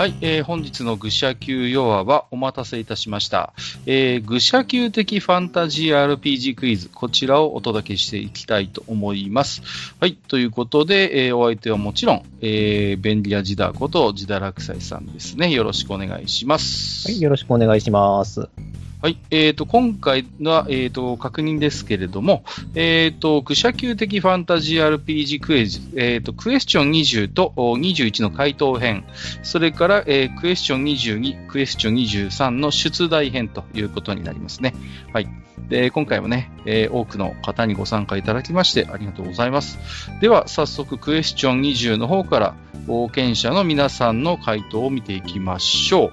はい、えー、本日の愚者級ヨアはお待たせいたしました、えー、愚者級的ファンタジー RPG クイズ、こちらをお届けしていきたいと思います。はい、ということで、えー、お相手はもちろん、えー、便利屋ジダことジダラクサイさんですね。よろしくお願いします。はい、よろしくお願いします。はい。えっ、ー、と、今回は、えっ、ー、と、確認ですけれども、えっ、ー、と、愚者級的ファンタジー RPG クエズ、えっ、と、クエスチョン20と21の回答編、それから、えクエスチョン22、クエスチョン23の出題編ということになりますね。はい。で、今回もね、え多くの方にご参加いただきましてありがとうございます。では、早速クエスチョン20の方から、冒険者の皆さんの回答を見ていきましょう。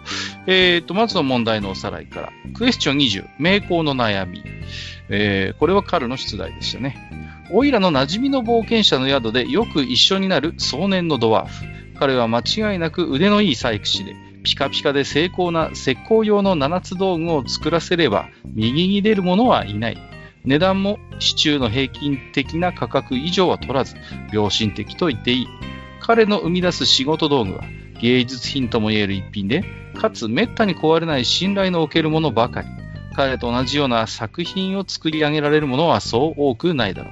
えーと、まずは問題のおさらいから。クエスチョン20、名工の悩み。えー、これは彼の出題でしたね。オイラの馴染みの冒険者の宿でよく一緒になる壮年のドワーフ。彼は間違いなく腕のいい細工師で、ピカピカで精巧な石膏用の七つ道具を作らせれば、右に出る者はいない。値段も市中の平均的な価格以上は取らず、良心的と言っていい。彼の生み出す仕事道具は芸術品とも言える一品で、かつ滅多に壊れない信頼のおけるものばかり。彼と同じような作品を作り上げられるものはそう多くないだろ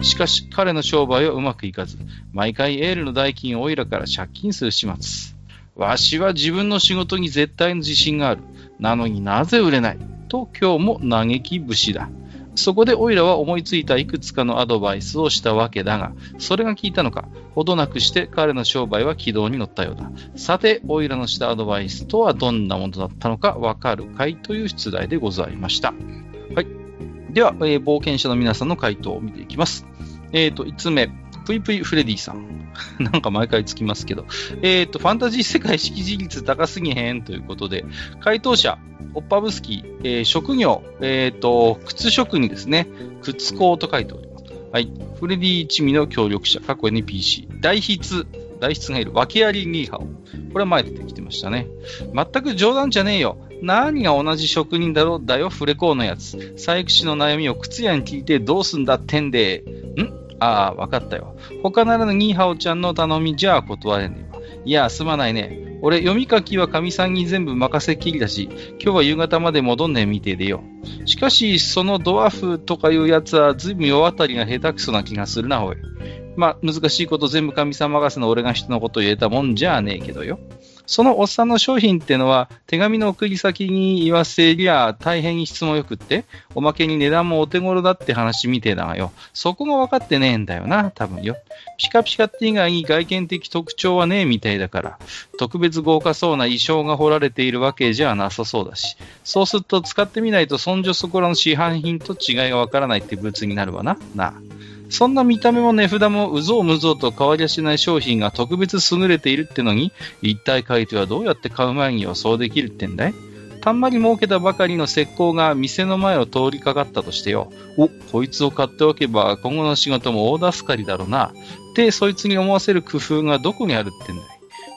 う。しかし彼の商売はうまくいかず、毎回エールの代金をオイラから借金する始末。わしは自分の仕事に絶対の自信がある。なのになぜ売れない？と今日も嘆き節だ。そこでオイラは思いついたいくつかのアドバイスをしたわけだが、それが効いたのか、ほどなくして彼の商売は軌道に乗ったようだ。さて、オイラのしたアドバイスとはどんなものだったのか？わかるかいという出題でございました。はい。では、えー、冒険者の皆さんの回答を見ていきます。えっ、ー、と、5つ目。ぷいぷいフレディさん。なんか毎回つきますけど。えっ、ー、と、ファンタジー世界識字率高すぎへんということで、回答者、オッパブスキー、えー、職業、えっ、ー、と、靴職人ですね。靴工と書いております。はい。フレディ一味の協力者、過去 NPC。代筆、代筆がいる。訳ありニーハオ。これは前出てきてましたね。全く冗談じゃねえよ。何が同じ職人だろうだよ、フレコーのやつ。細工師の悩みを靴屋に聞いてどうすんだってんで。ん？ああ、わかったよ。他ならぬニーハオちゃんの頼みじゃあ断れねえ。いや、すまないね。俺、読み書きはかみさんに全部任せっきりだし、今日は夕方まで戻んねえみてえでよ。しかし、そのドワーフとかいうやつは、ずいぶん世渡りが下手くそな気がするな、おい。まあ、難しいこと全部かみさん任せの俺が人のこと言えたもんじゃねえけどよ。そのおっさんの商品ってのは、手紙の送り先に言わせりゃ大変質もよくって、おまけに値段もお手頃だって話みてえだがよ。そこが分かってねえんだよな、多分よ。ピカピカって以外に外見的特徴はねえみたいだから、特別豪華そうな衣装が彫られているわけじゃなさそうだし、そうすると使ってみないとそんじょそこらの市販品と違いがわからないって物になるわな。なあ。そんな見た目も値札もうぞうむぞうと変わりやしない商品が特別優れているってのに、一体買い手はどうやって買う前に予想できるってんだい？たんまり儲けたばかりの石膏が店の前を通りかかったとしてよ。お、こいつを買っておけば今後の仕事も大助かりだろうな。ってそいつに思わせる工夫がどこにあるってんだい？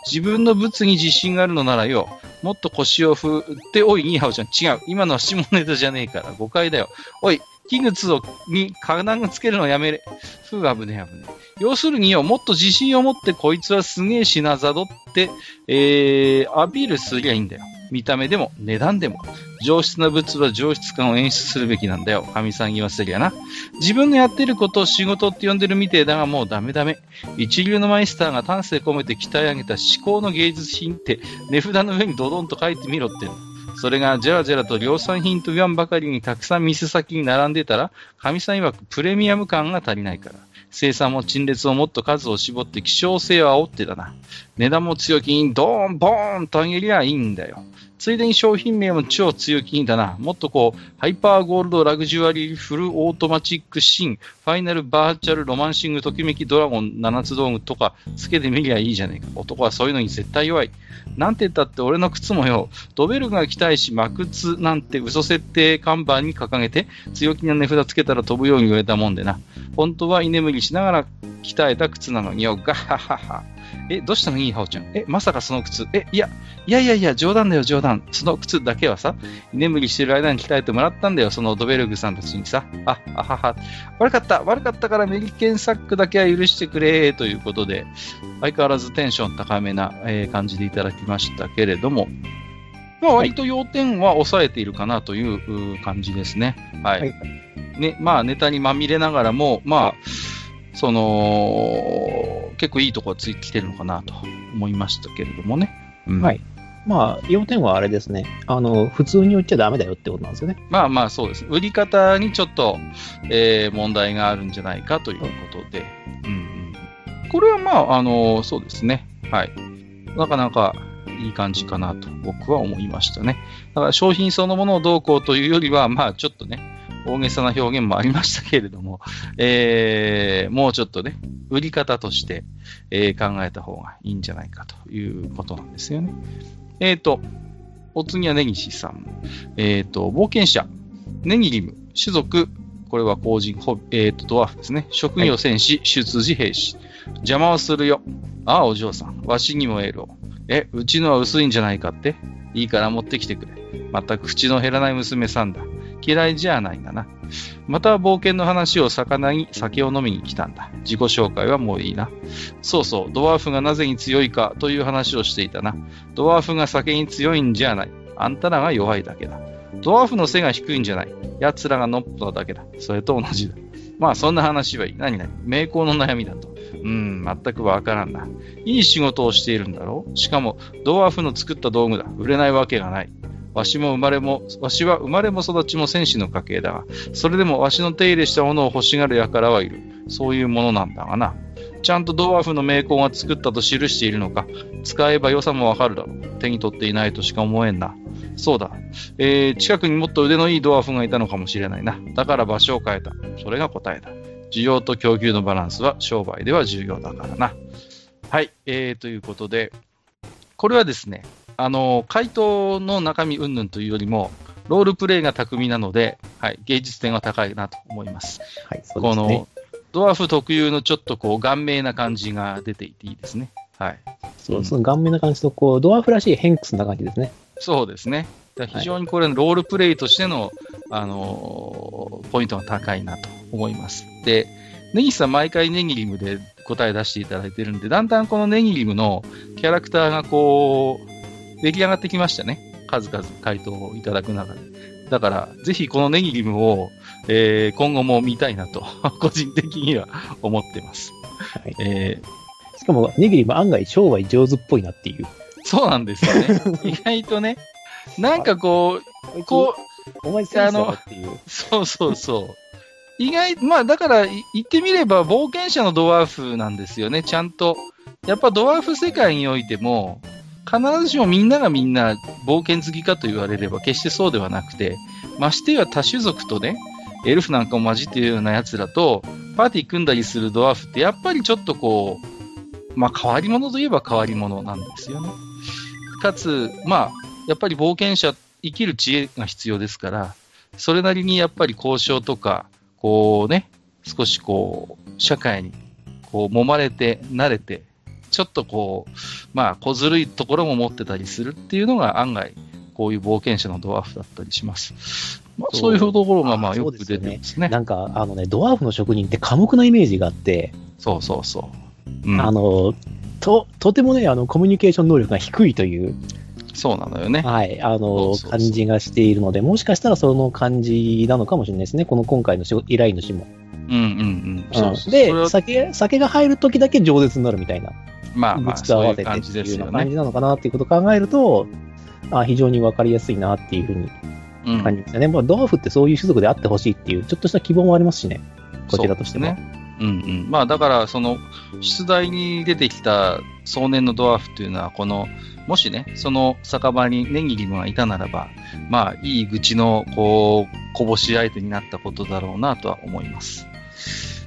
自分の物に自信があるのならよ、もっと腰を振って、おい、ニーハオちゃん、違う。今のは下ネタじゃねえから、誤解だよ。おい、器具を、に金具つけるのやめれ。ふう、危ねえ危ね。要するによ、もっと自信を持ってこいつはすげえ品ざどって、えー、アピールすりゃいいんだよ。見た目でも値段でも。上質な物は上質感を演出するべきなんだよ。神さん言わせりゃな。自分のやってることを仕事って呼んでるみてえだがもうダメダメ。一流のマイスターが丹精込めて鍛え上げた至高の芸術品って値札の上にドドンと書いてみろってそれがじゃらじゃらと量産品と言わんばかりにたくさん店先に並んでたら、神さん曰くプレミアム感が足りないから。生産も陳列をもっと数を絞って希少性を煽ってだな。値段も強気にドーン、ボーンと上げりゃいいんだよ。ついでに商品名も超強気にだな。もっとこう、ハイパーゴールドラグジュアリーフルオートマチックシン、ファイナルバーチャルロマンシングときめきドラゴン7つ道具とかつけてみりゃいいじゃねえか。男はそういうのに絶対弱い。なんて言ったって俺の靴もよ、ドベルが着たいし、真靴なんて嘘設定看板に掲げて、強気な値札つけたら飛ぶように売れたもんでな。本当は居眠りしながら鍛えた靴なのによ、ガッハハハ。え、どうしたの？いいハオちゃん。え、まさかその靴。え、いや、いやいやいや、冗談だよ、冗談。その靴だけはさ、居眠りしてる間に鍛えてもらったんだよ、そのドベルグさんたちにさ。あ、あはは。悪かった、悪かったからメリケンサックだけは許してくれ、ということで、相変わらずテンション高めな、えー、感じでいただきましたけれども、まあ、割と要点は抑えているかなという感じですね。はい。はい、ね、まあ、ネタにまみれながらも、まあ、その、結構いいところついてきてるのかなと思いましたけれどもね。うん、はい。まあ、要点はあれですね。あの、普通に売っちゃダメだよってことなんですよね。まあまあ、そうです。売り方にちょっと、えー、問題があるんじゃないかということで。うん、うん。これはまあ、あの、そうですね。はい。なかなか、いい感じかなと僕は思いましたね。だから商品そのものをどうこうというよりは、まあちょっとね、大げさな表現もありましたけれども、えー、もうちょっとね、売り方として、えー、考えた方がいいんじゃないかということなんですよね。えっ、ー、と、お次は根岸さん。えっ、ー、と、冒険者、ネギリム、種族、これは後人、えっ、ー、と、ドワーフですね。職業戦士、はい、出自兵士。邪魔をするよ。ああ、お嬢さん。わしにもエールを。え、うちのは薄いんじゃないかって？いいから持ってきてくれ。また口の減らない娘さんだ。嫌いじゃないんだな。また冒険の話を魚に酒を飲みに来たんだ。自己紹介はもういいな。そうそう、ドワーフがなぜに強いかという話をしていたな。ドワーフが酒に強いんじゃない。あんたらが弱いだけだ。ドワーフの背が低いんじゃない。奴らがノップなだけだ。それと同じだ。まあそんな話はいい。何々名工の悩みだと。うん、全くわからんな。いい仕事をしているんだろう？しかも、ドワーフの作った道具だ。売れないわけがない。わしも生まれも、わしは生まれも育ちも戦士の家系だが、それでもわしの手入れしたものを欲しがる輩はいる。そういうものなんだがな。ちゃんとドワーフの名工が作ったと記しているのか、使えば良さもわかるだろう。手に取っていないとしか思えんな。そうだ。えー、近くにもっと腕のいいドワーフがいたのかもしれないな。だから場所を変えた。それが答えだ。需要と供給のバランスは商売では重要だからな。はい、えー、ということで、これはですね、あの、回答の中身云々というよりも、ロールプレイが巧みなので、はい、芸術点は高いなと思います。はい、そうですね。この、ドワーフ特有のちょっとこう、顔面な感じが出ていていいですね。はい。そう、その顔面な感じと、こう、ドワーフらしいヘンクスな感じですね。そうですね。非常にこれ、ロールプレイとしての、あのー、ポイントが高いなと思います。で、ネギさん毎回ネギリムで答え出していただいてるんで、だんだんこのネギリムのキャラクターがこう、出来上がってきましたね。数々回答をいただく中で。だから、ぜひこのネギリムを、えー、今後も見たいなと、個人的には思ってます。はい。えー、しかも、ネギリム案外商売上手っぽいなっていう。そうなんですよね。意外とね、なんかこう、こう、お前あの、っていう。そうそうそう。意外、まあだから言ってみれば冒険者のドワーフなんですよね、ちゃんと。やっぱドワーフ世界においても、必ずしもみんながみんな冒険好きかと言われれば決してそうではなくて、ましてや多種族とね、エルフなんかも混じっているような奴らと、パーティー組んだりするドワーフってやっぱりちょっとこう、まあ変わり者といえば変わり者なんですよね。かつ、まあ、やっぱり冒険者、生きる知恵が必要ですから、それなりにやっぱり交渉とか、こうね、少しこう、社会に、こう、揉まれて、慣れて、ちょっとこう、まあ、小ずるいところも持ってたりするっていうのが案外、こういう冒険者のドワーフだったりします。まあ、そういうところが、まあ、よく出てますね。なんか、あのね、ドワーフの職人って寡黙なイメージがあって、そうそうそう。うん、あの、と、とてもね、あの、コミュニケーション能力が低いという、そうなのよね。はい。あの、感じがしているので、もしかしたらその感じなのかもしれないですね。この今回の依頼主も。うんうんうん。で、酒、酒が入るときだけ饒舌になるみたいな。まあまあ、そういう感じですよね。感じなのかなっていうことを考えると、あ非常にわかりやすいなっていうふうに感じますよね。うん、まあ、ドワーフってそういう種族であってほしいっていう、ちょっとした希望もありますしね。こちらとしても。ね。うんうん。まあだから、その、出題に出てきた少年のドワーフっていうのは、この、もしね、その酒場にネギリムがいたならば、まあ、いい愚痴の、こう、こぼし相手になったことだろうなとは思います。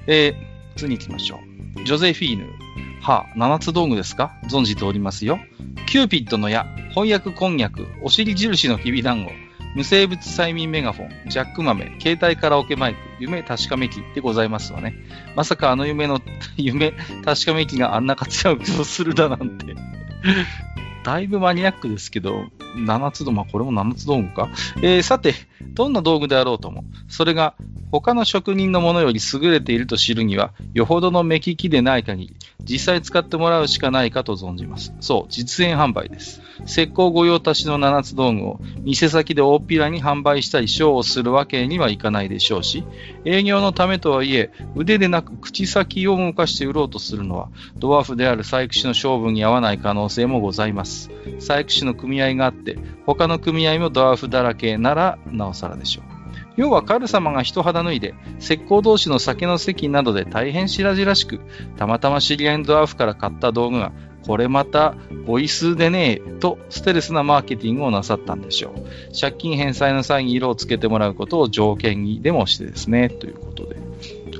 えー、次に行きましょう。ジョゼフィーヌ。はあ、七つ道具ですか？存じておりますよ。キューピッドの矢、翻訳こんにゃく、お尻印のきび団子、無生物催眠メガフォン、ジャック豆、携帯カラオケマイク、夢確かめ機でございますわね。まさかあの夢の、夢確かめ機があんな活躍をするだなんて。だいぶマニアックですけど、7つ道、まあこれも7つ道具か？えー、さて、どんな道具であろうとも、それが他の職人のものより優れていると知るには、よほどの目利きでない限り、実際使ってもらうしかないかと存じます。そう、実演販売です。石膏御用達の7つ道具を店先で大っぴらに販売したりショーをするわけにはいかないでしょうし、営業のためとはいえ、腕でなく口先を動かして売ろうとするのは、ドワーフである細工師の勝負に合わない可能性もございます。細工師の組合があって、他の組合もドワーフだらけなら、なおさらでしょう。要はカル様が人肌脱いで、石膏同士の酒の席などで大変白々しく、たまたま知り合いのドワーフから買った道具が、これまたご位数でねえとステレスなマーケティングをなさったんでしょう。借金返済の際に色をつけてもらうことを条件にでもしてですね、ということで。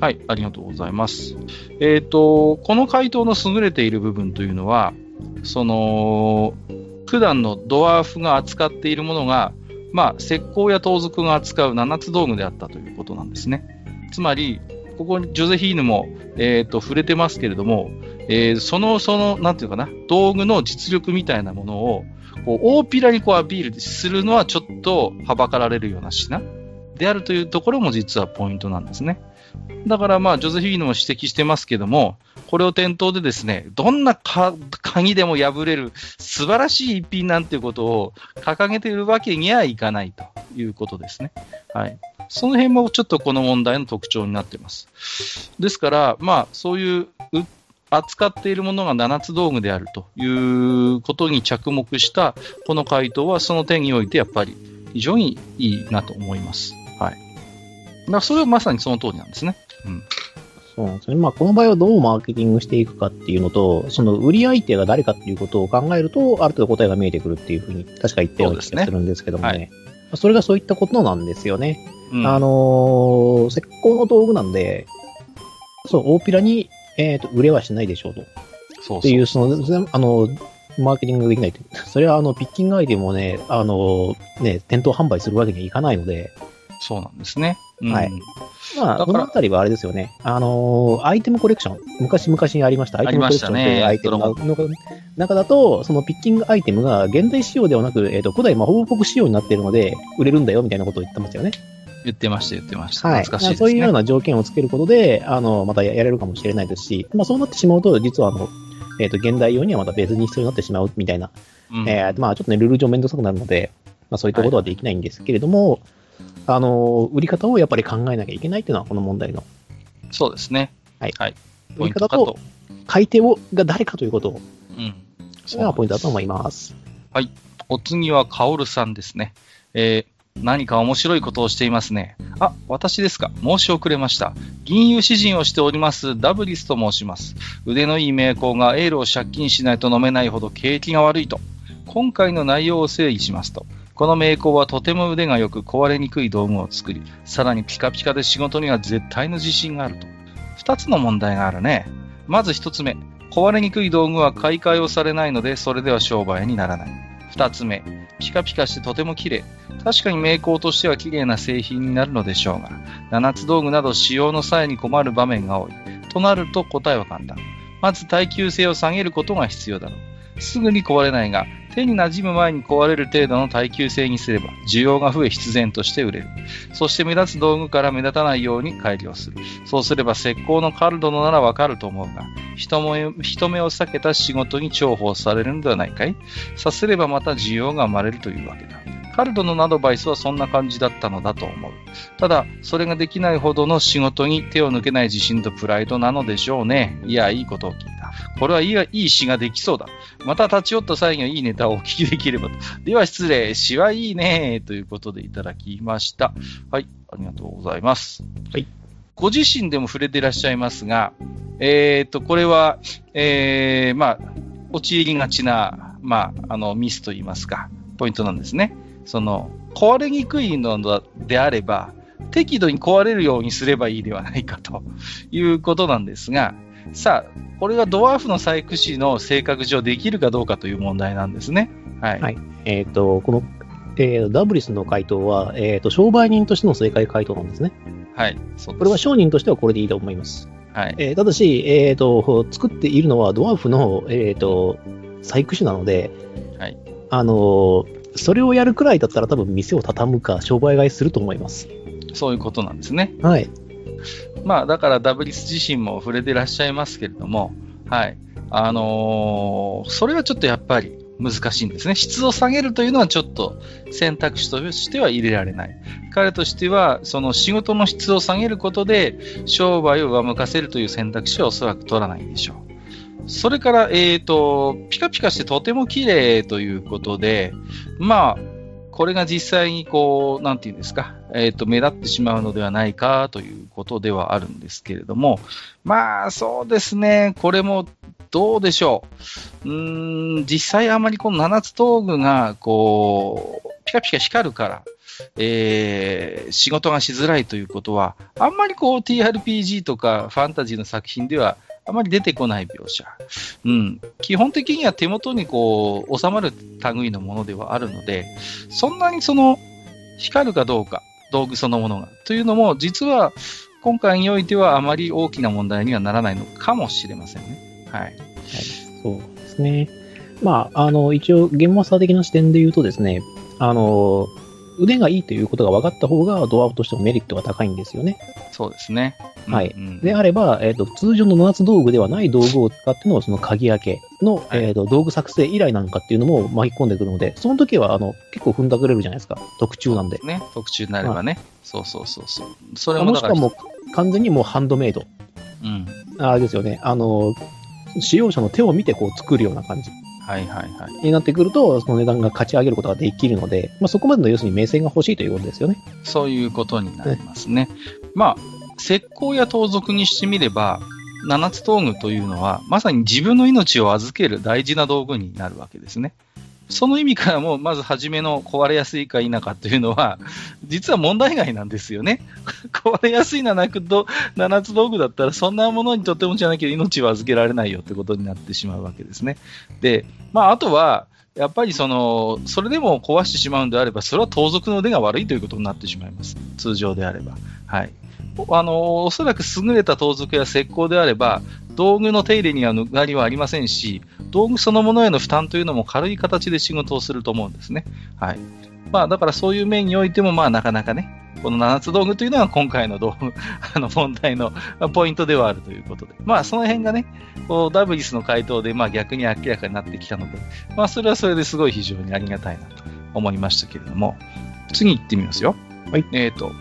はい、ありがとうございます。えっ、ー、と、この回答の優れている部分というのは、その、普段のドワーフが扱っているものがまあ、石膏や盗賊が扱う七つ道具であったということなんですね。つまり、ここにジョゼヒーヌも、えーと、触れてますけれども、えー、その、その、なんていうかな、道具の実力みたいなものを、こう、大っぴらにこうアピールするのはちょっとはばかられるような品であるというところも実はポイントなんですね。だからまあ、ジョゼフィーヌも指摘してますけども、これを店頭でですね、どんな鍵でも破れる素晴らしい一品なんていうことを掲げているわけにはいかないということですね。はい。その辺もちょっとこの問題の特徴になってます。ですから、まあ、そういう扱っているものが7つ道具であるということに着目したこの回答はその点においてやっぱり非常にいいなと思います。はい。だそれはまさにその通りなんですね。うん。そうなんですね。まあ、この場合はどうマーケティングしていくかっていうのと、その売り相手が誰かっていうことを考えると、ある程度答えが見えてくるっていうふうに、確か言ったような気がするんですけどもね。そ、ねはい、それがそういったことなんですよね。うん、あのー、石膏の道具なんで、そう、大っぴらに、えっ、ー、と、売れはしないでしょうと。そうそうっていう、その、あの、マーケティングができないと。それは、あの、ピッキングアイテムをね、あの、ね、店頭販売するわけにはいかないので、そうなんですね。うん、はい。まあ、このあたりはあれですよね。あのー、アイテムコレクション。昔々にありました。アイテムコレクションというアイテムの中だと、そのピッキングアイテムが現代仕様ではなく、えっ、ー、と、古代魔法国仕様になっているので、売れるんだよみたいなことを言ってましたよね。言ってました、言ってました。はい。懐かしい、ね、そういうような条件をつけることで、あの、またやれるかもしれないですし、まあそうなってしまうと、実はあの、えっ、ー、と、現代用にはまた別に必要になってしまうみたいな、うん、えー、まあちょっとね、ルール上面倒くさくなるので、まあそういったことはできないんですけれども、はいあの、売り方をやっぱり考えなきゃいけないっていうのは、この問題の。そうですね。はい。はい、売り方と、買い手をが誰かということを。うん。それがポイントだと思います。はい。お次は、カオルさんですね。えー、何か面白いことをしていますね。あ、私ですか。申し遅れました。銀融詩人をしております、ダブリスと申します。腕のいい名工がエールを借金しないと飲めないほど景気が悪いと。今回の内容を整理しますと。この名工はとても腕が良く壊れにくい道具を作り、さらにピカピカで仕事には絶対の自信があると。二つの問題があるね。まず一つ目、壊れにくい道具は買い替えをされないので、それでは商売にならない。二つ目、ピカピカしてとても綺麗。確かに名工としては綺麗な製品になるのでしょうが、七つ道具など使用の際に困る場面が多い。となると答えは簡単。まず耐久性を下げることが必要だろう。すぐに壊れないが、手に馴染む前に壊れる程度の耐久性にすれば、需要が増え必然として売れる。そして目立つ道具から目立たないように改良する。そうすれば石膏のカルドのならわかると思うが、人目人目を避けた仕事に重宝されるのではないかいさすればまた需要が生まれるというわけだ。カルドのアドバイスはそんな感じだったのだと思う。ただ、それができないほどの仕事に手を抜けない自信とプライドなのでしょうね。いや、いいことを聞いた。これはいいいい詩ができそうだ。また立ち寄った際にはいいネタをお聞きできればと。では失礼。詩はいいね。ということでいただきました。はい。ありがとうございます。はい。ご自身でも触れていらっしゃいますが、えっ、ー、と、これは、えー、まあ、陥りがちな、まあ、あの、ミスといいますか、ポイントなんですね。その、壊れにくいのであれば、適度に壊れるようにすればいいではないかということなんですが、さあ、これがドワーフの細工師の性格上できるかどうかという問題なんですね。はい。はい、えっ、ー、と、このえー、ダブリスの回答は、えっ、ー、と、商売人としての正解回答なんですね。はい。そうこれは商人としてはこれでいいと思います。はい。えー、ただし、えっ、ー、と、作っているのはドワーフの、えっ、ー、と、細工師なので、はい。あのそれをやるくらいだったら多分店を畳むか商売買いすると思います。そういうことなんですね。はい。まあ、だからダブリス自身も触れてらっしゃいますけれども、はい。あのー、それはちょっとやっぱり難しいんですね。質を下げるというのはちょっと選択肢としては入れられない。彼としては、その仕事の質を下げることで商売を上向かせるという選択肢はおそらく取らないでしょう。それから、えっ、ー、と、ピカピカしてとても綺麗ということで、まあ、これが実際にこう、なんていうんですか、えっ、ー、と、目立ってしまうのではないかということではあるんですけれども、まあ、そうですね、これもどうでしょう。うん、実際あまりこの7つ道具が、こう、ピカピカ光るから、えー、仕事がしづらいということは、あんまりこう TRPG とかファンタジーの作品ではあまり出てこない描写。うん。基本的には手元にこう、収まる類のものではあるので、そんなにその、光るかどうか、道具そのものが。というのも、実は、今回においてはあまり大きな問題にはならないのかもしれませんね。はい。はい、そうですね。まあ、あの、一応、ゲームマスター的な視点で言うとですね、あの、腕がいいということが分かった方が、ドワーフとしてもメリットが高いんですよね。そうですね。はい。うんうん、であれば、えっ、ー、と、通常の7つ道具ではない道具を使っての、その鍵開けの、はい、えっ、ー、と、道具作成依頼なんかっていうのも巻き込んでくるので、その時は、あの、結構踏んだくれるじゃないですか。特注なんで。ね。特注になればね。そうそうそうそう。それももしかも完全にもうハンドメイド。うん。あれですよね。あの、使用者の手を見てこう作るような感じ。はいはいはい。になってくると、その値段が勝ち上げることができるので、まあ、そこまでの要するに名声が欲しいということですよね。そういうことになりますね。ねまあ、石膏や盗賊にしてみれば、七つ道具というのは、まさに自分の命を預ける大事な道具になるわけですね。その意味からも、まず初めの壊れやすいか否かというのは、実は問題外なんですよね。壊れやすい七つ道具だったら、そんなものにとてもじゃなきゃ命を預けられないよってことになってしまうわけですね。で、まあ、あとは、やっぱりその、それでも壊してしまうんであれば、それは盗賊の腕が悪いということになってしまいます。通常であれば。はい。あの、おそらく優れた盗賊や石膏であれば、道具の手入れには抜かりはありませんし、道具そのものへの負担というのも軽い形で仕事をすると思うんですね。はい。まあ、だからそういう面においても、まあ、なかなかね、この7つ道具というのは今回の道具、あの問題のポイントではあるということで。まあ、その辺がね、こうダブリスの回答で、まあ逆に明らかになってきたので、まあ、それはそれですごい非常にありがたいなと思いましたけれども、次行ってみますよ。はい。えっ、ー、と、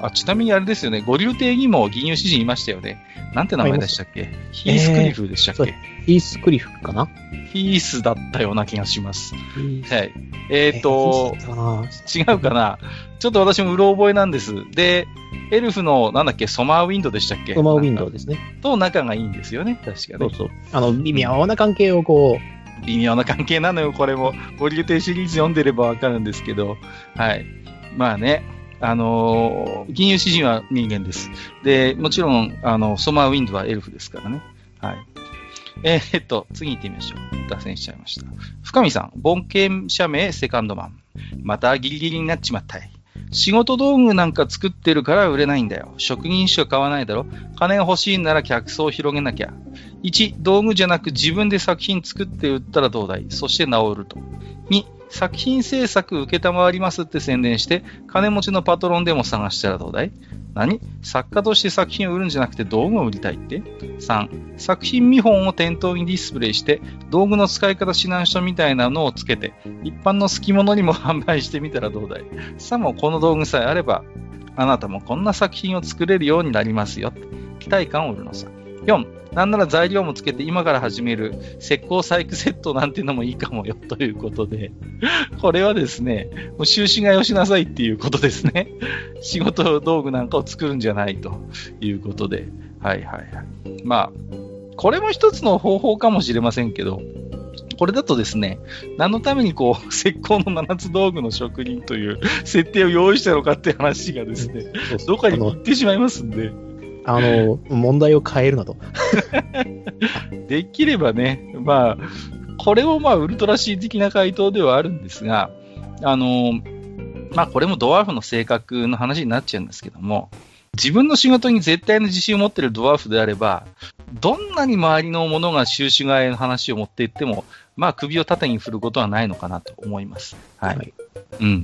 あ、ちなみにあれですよね、五流亭にも銀融詩人いましたよね。なんて名前でしたっけ？ヒースクリフでしたっけ、えー、ヒースクリフかな？ヒースだったような気がします。はい。えっ、ー、と、えー、違うかな？ちょっと私もうろ覚えなんです。で、エルフの、なんだっけ、ソマーウィンドでしたっけ？ソマーウィンドですね。と仲がいいんですよね、確かに、ね。そうそう。あの、微妙な関係をこう、微妙な関係なのよ、これも。五竜亭シリーズ読んでればわかるんですけど。はい。まあね、あのー、吟遊詩人は人間です。で、もちろん、あの、ソマーウィンドはエルフですからね。はい。えー、っと、次行ってみましょう。脱線しちゃいました。深見さん、盆犬社名セカンドマン。またギリギリになっちまったい。仕事道具なんか作ってるから売れないんだよ。職人しか買わないだろ。金が欲しいなら客層を広げなきゃ。1、道具じゃなく自分で作品作って売ったらどうだいそして治ると。2、作品制作受けたまわりますって宣伝して、金持ちのパトロンでも探したらどうだい？何？作家として作品を売るんじゃなくて道具を売りたいって ?3、作品見本を店頭にディスプレイして、道具の使い方指南書みたいなのをつけて、一般の好き物にも販売してみたらどうだい？さもこの道具さえあれば、あなたもこんな作品を作れるようになりますよ。期待感を売るのさ。4、なんなら材料もつけて今から始める石膏細工セットなんていうのもいいかもよ ということで、これはですね、もう収支買いをしなさいっていうことですね。仕事道具なんかを作るんじゃないということで、はいはいはい。まあ、これも一つの方法かもしれませんけど、これだとですね、何のためにこう、石膏の七つ道具の職人という設定を用意したのかって話がですね、どっかに行ってしまいますんで。あの、問題を変えるなと。できればね、まあ、これもまあ、ウルトラシー的な回答ではあるんですが、あの、まあこれもドワーフの性格の話になっちゃうんですけども、自分の仕事に絶対の自信を持っているドワーフであれば、どんなに周りのものが収支替えの話を持っていっても、まあ首を縦に振ることはないのかなと思います。はい。はい、うんうんう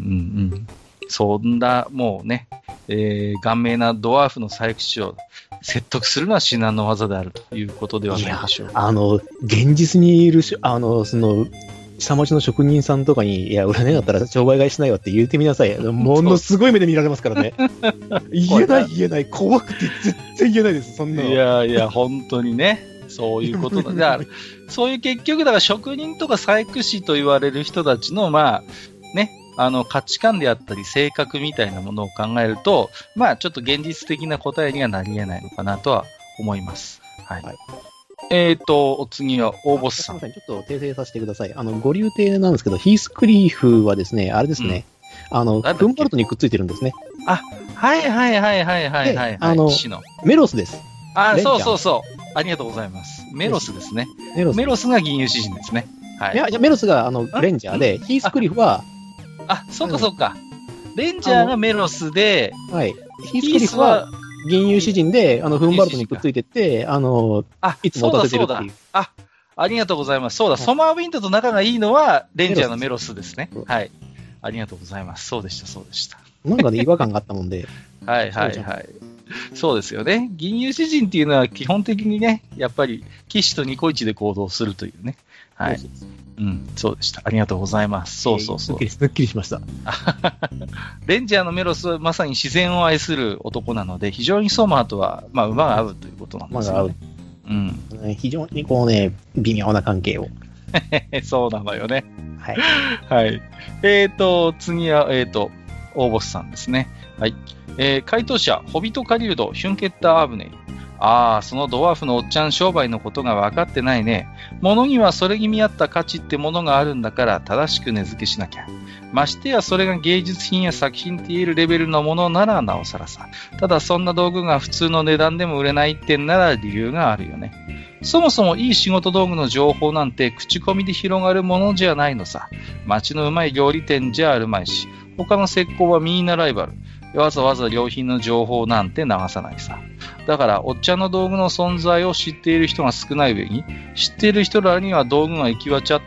ん。そんな、もうね、えー、顔面なドワーフの採掘を説得するのは至難の技であるということではないでしょうあの、現実にいる、あの、その、下町の職人さんとかに、いや、売らなかったら商売買いしないよって言ってみなさい。ものすごい目で見られますからね。言えない、言えない。怖くて絶対言えないです、そんないやいや、本当にね。そういうことだ。だから、そういう結局、だから職人とか細工師と言われる人たちの、まあ、ね、あの価値観であったり性格みたいなものを考えると、まあちょっと現実的な答えにはなり得ないのかなとは思います。はい。はい、えっ、ー、と、お次は大ボスさん。ちょっと訂正させてください。あの、ご流亭なんですけど、ヒースクリーフはですね、あれですね、うん、あの、フンバルトにくっついてるんですね。あ、はいはいはいはいはいはい、あの、メロスです。あ、そうそうそう。ありがとうございます。メロスですね。メロスメロスが銀融詩人ですね。はい。いや、じゃメロスがあのレンジャーで、ヒースクリフは、あ、そっかそっか。レンジャーがメロスで、はい。ヒースクリフは銀融詩人で、あの、フンバルトにくっついてって、あの、あ、いつも立ててるっていう。あ、ありがとうございます。そうだ、ソマーウィンドと仲がいいのは、レンジャーのメロスですね。はい。ありがとうございます。そうでした、そうでした。なんかね、違和感があったもんで。はいはいはい。そうですよね。銀融詩人っていうのは基本的にね、やっぱり、騎士とニコイチで行動するというね。はい。うん、そうでした。ありがとうございます。そうそうそう。すっきりすっきりしました。レンジャーのメロスはまさに自然を愛する男なので、非常にソーマーとは、まあ、馬が合うということなんですよね。うん。非常にこうね、微妙な関係を。そうなのよね。はい。はい。えっ、ー、と、次は、えっ、ー、と、大ボスさんですね。はい。えー、回答者、ホビトカリュード、ヒュンケッター・アーブネイ。ああ、そのドワーフのおっちゃん商売のことが分かってないね。物にはそれに見合った価値ってものがあるんだから正しく値付けしなきゃ。ましてやそれが芸術品や作品って言えるレベルのものならなおさらさ。ただそんな道具が普通の値段でも売れないってんなら理由があるよね。そもそもいい仕事道具の情報なんて口コミで広がるものじゃないのさ。街のうまい料理店じゃあるまいし、他の石膏はみんなライバル。わざわざ良品の情報なんて流さないさ。だから、おっちゃんの道具の存在を知っている人が少ない上に、知っている人らには道具が行き渡っ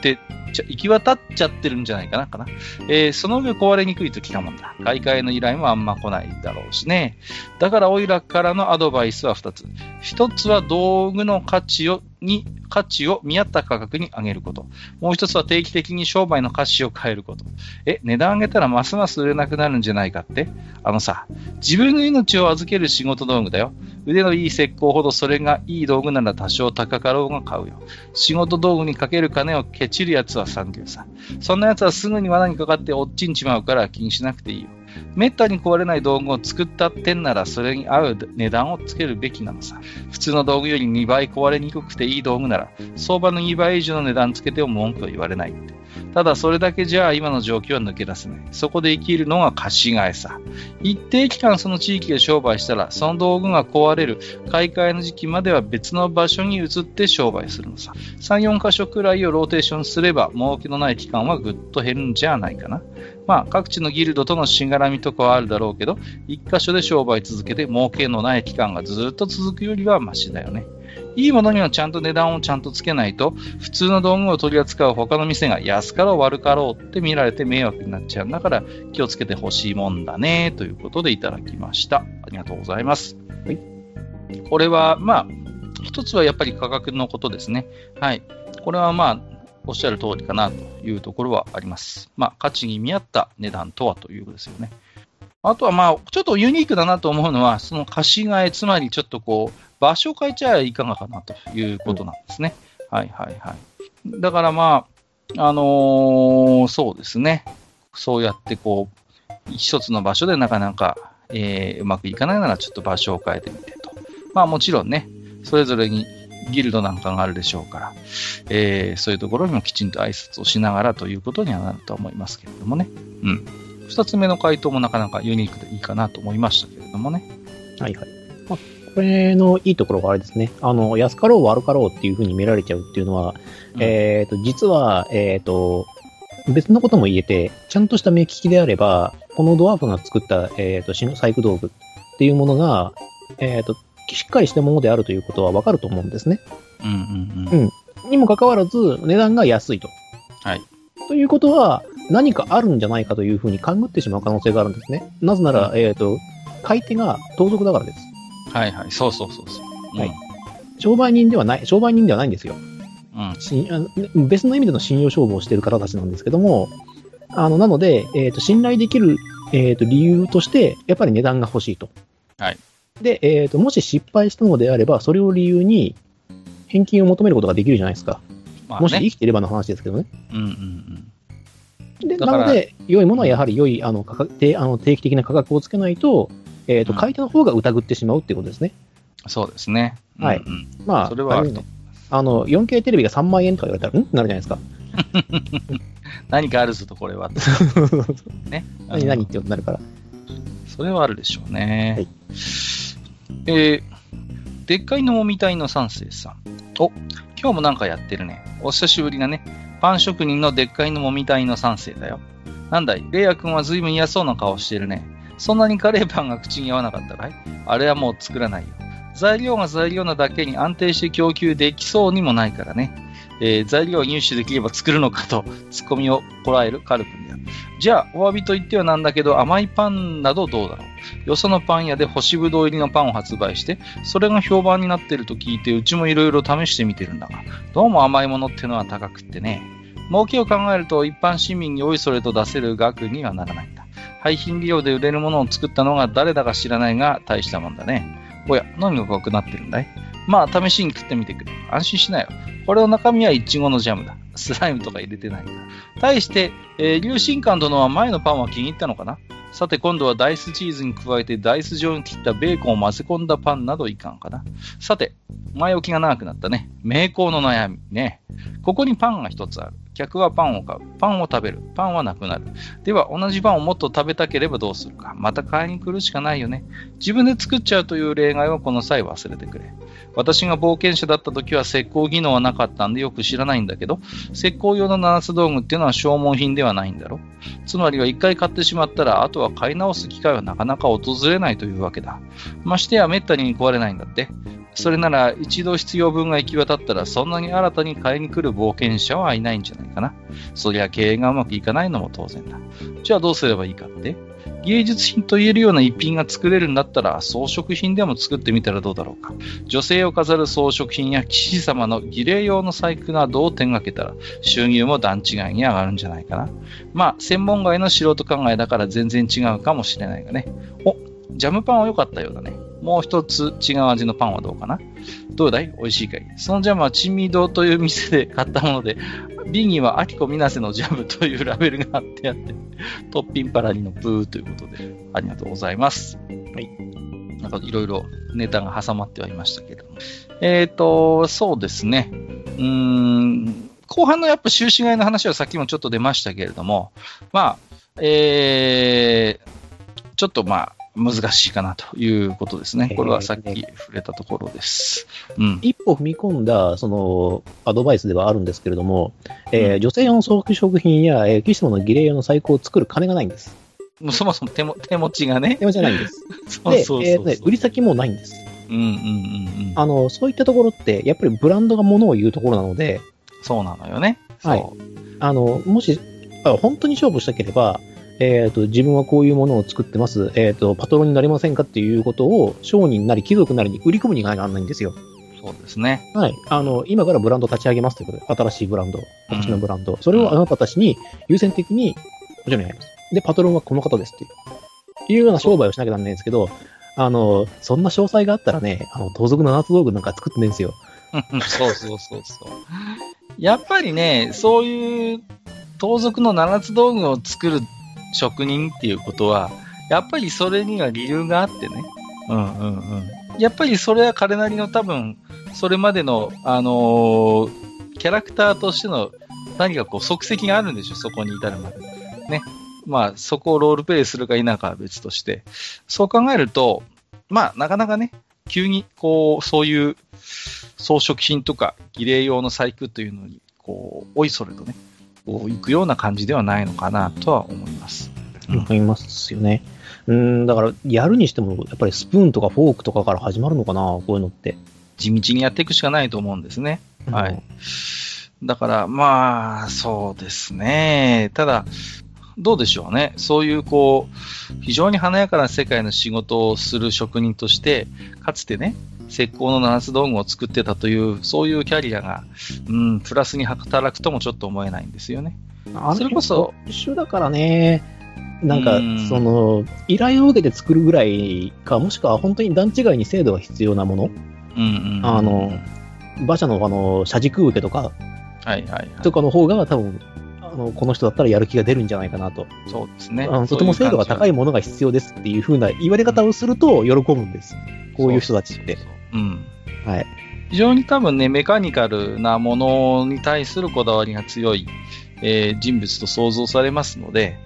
て行き渡っちゃってるんじゃないかな、かな。えー、その上壊れにくいときたもんだ。買い替えの依頼もあんま来ないだろうしね。だから、おいらからのアドバイスは2つ。1つは道具の価値をに価値を見合った価格に上げること。もう一つは定期的に商売の価値を変えること。え、値段上げたらますます売れなくなるんじゃないかって？あのさ、自分の命を預ける仕事道具だよ。腕のいい石膏ほどそれがいい道具なら多少高かろうが買うよ。仕事道具にかける金をケチるやつは産業さ。そんなやつはすぐに罠にかかって落ちんちまうから気にしなくていいよ。めったに壊れない道具を作ったってんならそれに合う値段をつけるべきなのさ。普通の道具より2倍壊れにくくていい道具なら相場の2倍以上の値段つけても文句は言われないって。ただそれだけじゃ今の状況は抜け出せない。そこで生きるのが貸し替えさ。一定期間その地域で商売したら、その道具が壊れる買い替えの時期までは別の場所に移って商売するのさ。3、4箇所くらいをローテーションすれば、儲けのない期間はぐっと減るんじゃないかな。まあ、各地のギルドとのしがらみとかはあるだろうけど、一箇所で商売続けて儲けのない期間がずっと続くよりはマシだよね。いいものにはちゃんと値段をちゃんとつけないと、普通の道具を取り扱う他の店が安かろう悪かろうって見られて迷惑になっちゃうんだから気をつけてほしいもんだね、ということでいただきました。ありがとうございます。はい。これは、まあ、一つはやっぱり価格のことですね。はい。これはまあ、おっしゃる通りかなというところはあります。まあ、価値に見合った値段とはということですよね。あとはまあ、ちょっとユニークだなと思うのは、その貸し替え、つまりちょっとこう、場所を変えちゃいかがかなということなんですね。はいはいはい。だからまあ、あのー、そうですね。そうやってこう、一つの場所でなかなか、えー、うまくいかないならちょっと場所を変えてみてと。まあもちろんね、それぞれにギルドなんかがあるでしょうから、えー、そういうところにもきちんと挨拶をしながらということにはなると思いますけれどもね。うん。二つ目の回答もなかなかユニークでいいかなと思いましたけれどもね。はいはい。まあ、これのいいところがあれですね。あの、安かろう悪かろうっていうふうに見られちゃうっていうのは、うん、えっ、ー、と、実は、えっ、ー、と、別のことも言えて、ちゃんとした目利きであれば、このドワーフが作った、えっ、ー、と、細工道具っていうものが、えっ、ー、と、しっかりしたものであるということはわかると思うんですね。うんうんうん。うん。にもかかわらず、値段が安いと。はい。ということは、何かあるんじゃないかというふうに勘ぐってしまう可能性があるんですね。なぜなら、えっ、ー、と、買い手が盗賊だからです。はいはい。そうそうそうそう。はい。商売人ではない、商売人ではないんですよ。うん、別の意味での信用勝負をしている方たちなんですけども、あの、なので、えっ、ー、と、信頼できる、えっ、ー、と、理由として、やっぱり値段が欲しいと。はい。で、えっ、ー、と、もし失敗したのであれば、それを理由に、返金を求めることができるじゃないですか。まあね、もし生きていればの話ですけどね。うんうんうん。で、なので、良いものはやはり良い、あの、価格定あの定期的な価格をつけないと、えっ、と、買い手の方が疑ってしまうっていうことですね。そうですね。はい。うんうん、まあ、それはあると。あの、4K テレビが3万円とか言われたら、ん？ってなるじゃないですか。何かあるぞと、これは。ね。何、何ってことになるから。それはあるでしょうね。はい、えー、でっかいのもみたいの三世さん。お、今日もなんかやってるね。お久しぶりだね。パン職人のでっかいのもみたいの三世だよ。なんだい、レイヤ君は随分嫌そうな顔してるね。そんなにカレーパンが口に合わなかったかい？あれはもう作らないよ。材料が材料なだけに安定して供給できそうにもないからね。えー、材料を入手できれば作るのかと、ツッコミをこらえるカル君です。じゃあ、お詫びと言ってはなんだけど、甘いパンなどどうだろう。よそのパン屋で干しぶどう入りのパンを発売して、それが評判になってると聞いて、うちもいろいろ試してみてるんだが、どうも甘いものってのは高くってね。儲けを考えると、一般市民においそれと出せる額にはならないんだ。廃品利用で売れるものを作ったのが誰だか知らないが、大したもんだね。おや、何が怖くなってるんだい？まあ、試しに食ってみてくれ。安心しなよ。これの中身はイチゴのジャムだ。スライムとか入れてないから。対して、えー、流神館殿は前のパンは気に入ったのかな？さて今度はダイスチーズに加えてダイス状に切ったベーコンを混ぜ込んだパンなどいかんかな。さて、前置きが長くなったね。名工の悩みね。ここにパンが一つある。客はパンを買う。パンを食べる。パンはなくなる。では、同じパンをもっと食べたければどうするか。また買いに来るしかないよね。自分で作っちゃうという例外はこの際忘れてくれ。私が冒険者だった時は石膏技能はなかったんでよく知らないんだけど、石膏用の七つ道具っていうのは消耗品ではないんだろ。つまりは一回買ってしまったら、あとは買い直す機会はなかなか訪れないというわけだ。ましてや滅多に壊れないんだって。それなら一度必要分が行き渡ったらそんなに新たに買いに来る冒険者はいないんじゃないかな。そりゃ経営がうまくいかないのも当然だ。じゃあどうすればいいかって芸術品と言えるような一品が作れるんだったら装飾品でも作ってみたらどうだろうか。女性を飾る装飾品や騎士様の儀礼用の細工などを手がけたら収入も段違いに上がるんじゃないかな。まあ、専門外の素人考えだから全然違うかもしれないがね。お、ジャムパンは良かったようだね。もう一つ違う味のパンはどうかなどうだい？美味しいかい？そのジャムは珍味堂という店で買ったもので、瓶にはアキコミナセのジャムというラベルが貼ってあって、トッピンパラリのブーということで、ありがとうございます。はい。なんかいろいろネタが挟まってはいましたけども。えっ、ー、と、そうですね。うーん、後半のやっぱ収支外の話はさっきもちょっと出ましたけれども、まあ、えー、ちょっとまあ、難しいかなということですね。これはさっき触れたところです。うん、一歩踏み込んだ、その、アドバイスではあるんですけれども、えー、女性用の装飾品や、えー、騎士様の儀礼用の細工を作る金がないんです。もうそもそも手も手持ちがね。手持ちがないんです。で、えーね、売り先もないんです。うんうんうんうん。あの、そういったところって、やっぱりブランドがものを言うところなので。そうなのよね。はい。あの、もし、本当に勝負したければ、えっ、ー、と、自分はこういうものを作ってます。えっ、ー、と、パトロンになりませんかっていうことを、商人なり貴族なりに売り込むにいかないんですよ。そうですね。はい。あの、今からブランド立ち上げますということで、新しいブランド、私のブランド、うん、それをあなたたちに優先的に補助に入ります。で、パトロンはこの方ですっていう、いうような商売をしなきゃならないんですけど、あの、そんな詳細があったらね、あの、盗賊の夏道具なんか作ってないんですよ。そうそうそうそう。やっぱりね、そういう盗賊の七つ道具を作る職人っていうことは、やっぱりそれには理由があってね。うんうんうん。やっぱりそれは彼なりの多分、それまでの、あのー、キャラクターとしての何かこう足跡があるんでしょ、そこに至るまで。ね。まあ、そこをロールプレイするか否かは別として。そう考えると、まあ、なかなかね、急に、こう、そういう装飾品とか儀礼用の細工というのに、こう、おいそれとね、こう行くような感じではないのかなとは思います。思いますよね。うん、だから、やるにしても、やっぱりスプーンとかフォークとかから始まるのかな、こういうのって。地道にやっていくしかないと思うんですね。はい。だから、まあ、そうですね。ただ、どうでしょうね。そういう、こう、非常に華やかな世界の仕事をする職人として、かつてね、石膏の七つ道具を作ってたという、そういうキャリアが、うん、プラスに働くともちょっと思えないんですよね。それこそ。一緒だからね。なんか、その、依頼を受けて作るぐらいか、もしくは本当に段違いに精度が必要なもの。うんうん、あの、馬車のあの、車軸受けとか、はいはい、はい、とかの方が多分、あの、この人だったらやる気が出るんじゃないかなと。そうですね。あのとても精度が高いものが必要ですっていう風な言われ方をすると喜ぶんです。こういう人たちって。うん。はい。非常に多分ね、メカニカルなものに対するこだわりが強い、えー、人物と想像されますので、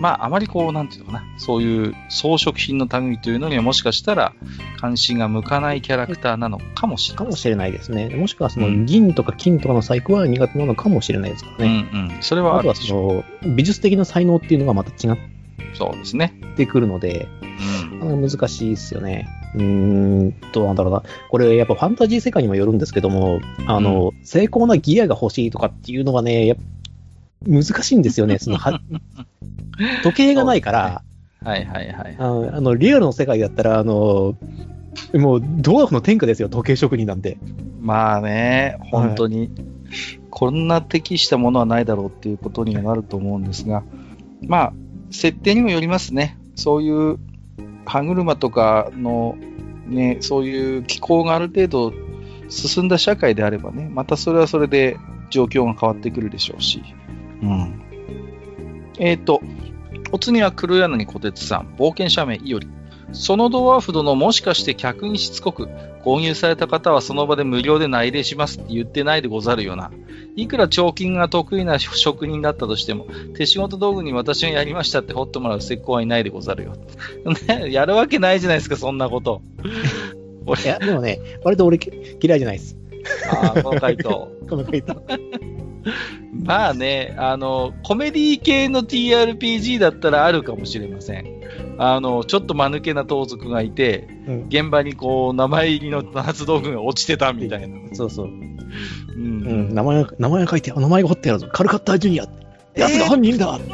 まあ、あまりこう、なんていうのかな、そういう装飾品の類というのにはもしかしたら関心が向かないキャラクターなのかもしれない。かもしれないですね。もしくはその銀とか金とかの細工は苦手なのかもしれないですからね。うんうん。それはあとはその美術的な才能っていうのがまた違ってそうですね。ってくるので、うん、難しいですよね。うーんと、なんだろうな。これ、やっぱファンタジー世界にもよるんですけども、あの、うん、精巧なギアが欲しいとかっていうのはね、や難しいんですよね。そのは 時計がないから、はいはいはい。あの、リアルの世界だったら、あの、もう、ドワーフの天下ですよ、時計職人なんて。まあね、本当に、はい、こんな適したものはないだろうっていうことにはなると思うんですが、まあ、設定にもよりますね。そういう歯車とかの、ね、そういう気候がある程度進んだ社会であればね、またそれはそれで状況が変わってくるでしょうし。うん。えっ、ー、と、お次は黒柳小鉄さん、冒険者名いおり。そのドワーフ殿もしかして客にしつこく、購入された方はその場で無料で内礼しますって言ってないでござるよな。いくら彫金が得意な職人だったとしても、手仕事道具に私がやりましたってほってもらう石膏はいないでござるよ。ね、やるわけないじゃないですか、そんなこと。いや、でもね、割と俺嫌いじゃないです。ああ、この回答。この回答。まあね、あの、コメディ系の TRPG だったらあるかもしれません。あの、ちょっと間抜けな盗賊がいて、うん、現場にこう、名前入りの夏道具が落ちてたみたいな。そうそう。うん。うん、名前、名前が書いて、名前が彫ってあるぞ。カルカッタージュニア。奴が犯人だ、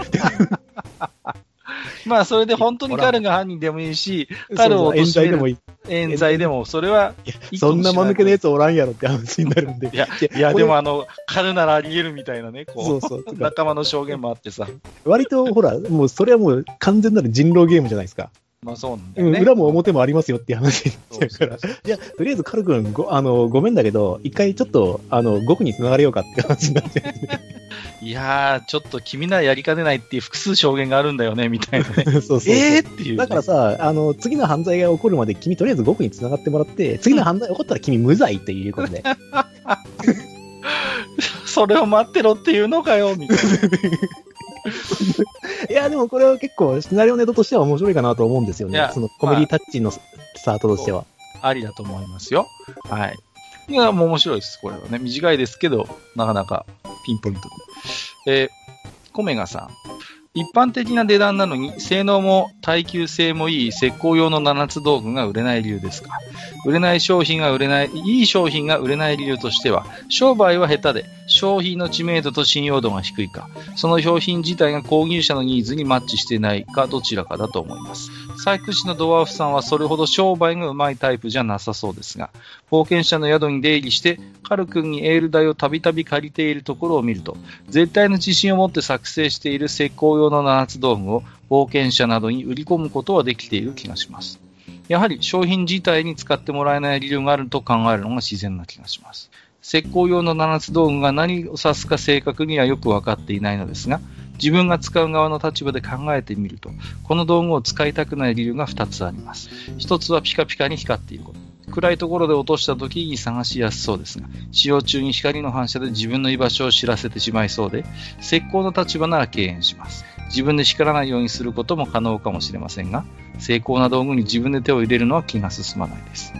まあ、それで本当に彼が犯人でもいいし、彼を冤罪でもいい。冤罪でも、それはそんな間抜けなやつおらんやろって話になるんで。いや、いやでもあの、彼ならあり得るみたいなね、こう、そうそう仲間の証言もあってさ。割と、ほら、もうそれはもう完全なる人狼ゲームじゃないですか。まあそうなんだよね。裏も表もありますよっていう話になっちゃうから。いや、とりあえずカル君ご、あの、ごめんだけど、一回ちょっと、あの、5区に繋がれようかって話になって。いやー、ちょっと君ならやりかねないっていう複数証言があるんだよね、みたいなね。そうそうえーっていう、ね、だからさ、あの、次の犯罪が起こるまで君とりあえず5区に繋がってもらって、次の犯罪が起こったら君無罪っていうことで。それを待ってろっていうのかよ、みたいな。いや、でもこれは結構、シナリオネタとしては面白いかなと思うんですよね。そのコメディタッチのスタートとしては。ありだと思いますよ。はい。いや、もう面白いです、これはね。短いですけど、なかなかピンポイントで。えー、コメガさん。一般的な値段なのに、性能も耐久性もいい石膏用の7つ道具が売れない理由ですか？売れない商品が売れない、いい商品が売れない理由としては、商売は下手で、商品の知名度と信用度が低いか、その商品自体が購入者のニーズにマッチしてないか、どちらかだと思います。細工師のドワーフさんはそれほど商売がうまいタイプじゃなさそうですが、冒険者の宿に出入りして、カル君にエール代をたびたび借りているところを見ると、絶対の自信を持って作成している石膏用の7つ道具を冒険者などに売り込むことはできている気がします。やはり商品自体に使ってもらえない理由があると考えるのが自然な気がします。石膏用の7つ道具が何を指すか正確にはよく分かっていないのですが、自分が使う側の立場で考えてみると、この道具を使いたくない理由が2つあります。1つはピカピカに光っていること。暗いところで落とした時に探しやすそうですが、使用中に光の反射で自分の居場所を知らせてしまいそうで、石膏の立場なら敬遠します。自分で叱らないようにすることも可能かもしれませんが、精巧な道具に自分で手を入れるのは気が進まないです。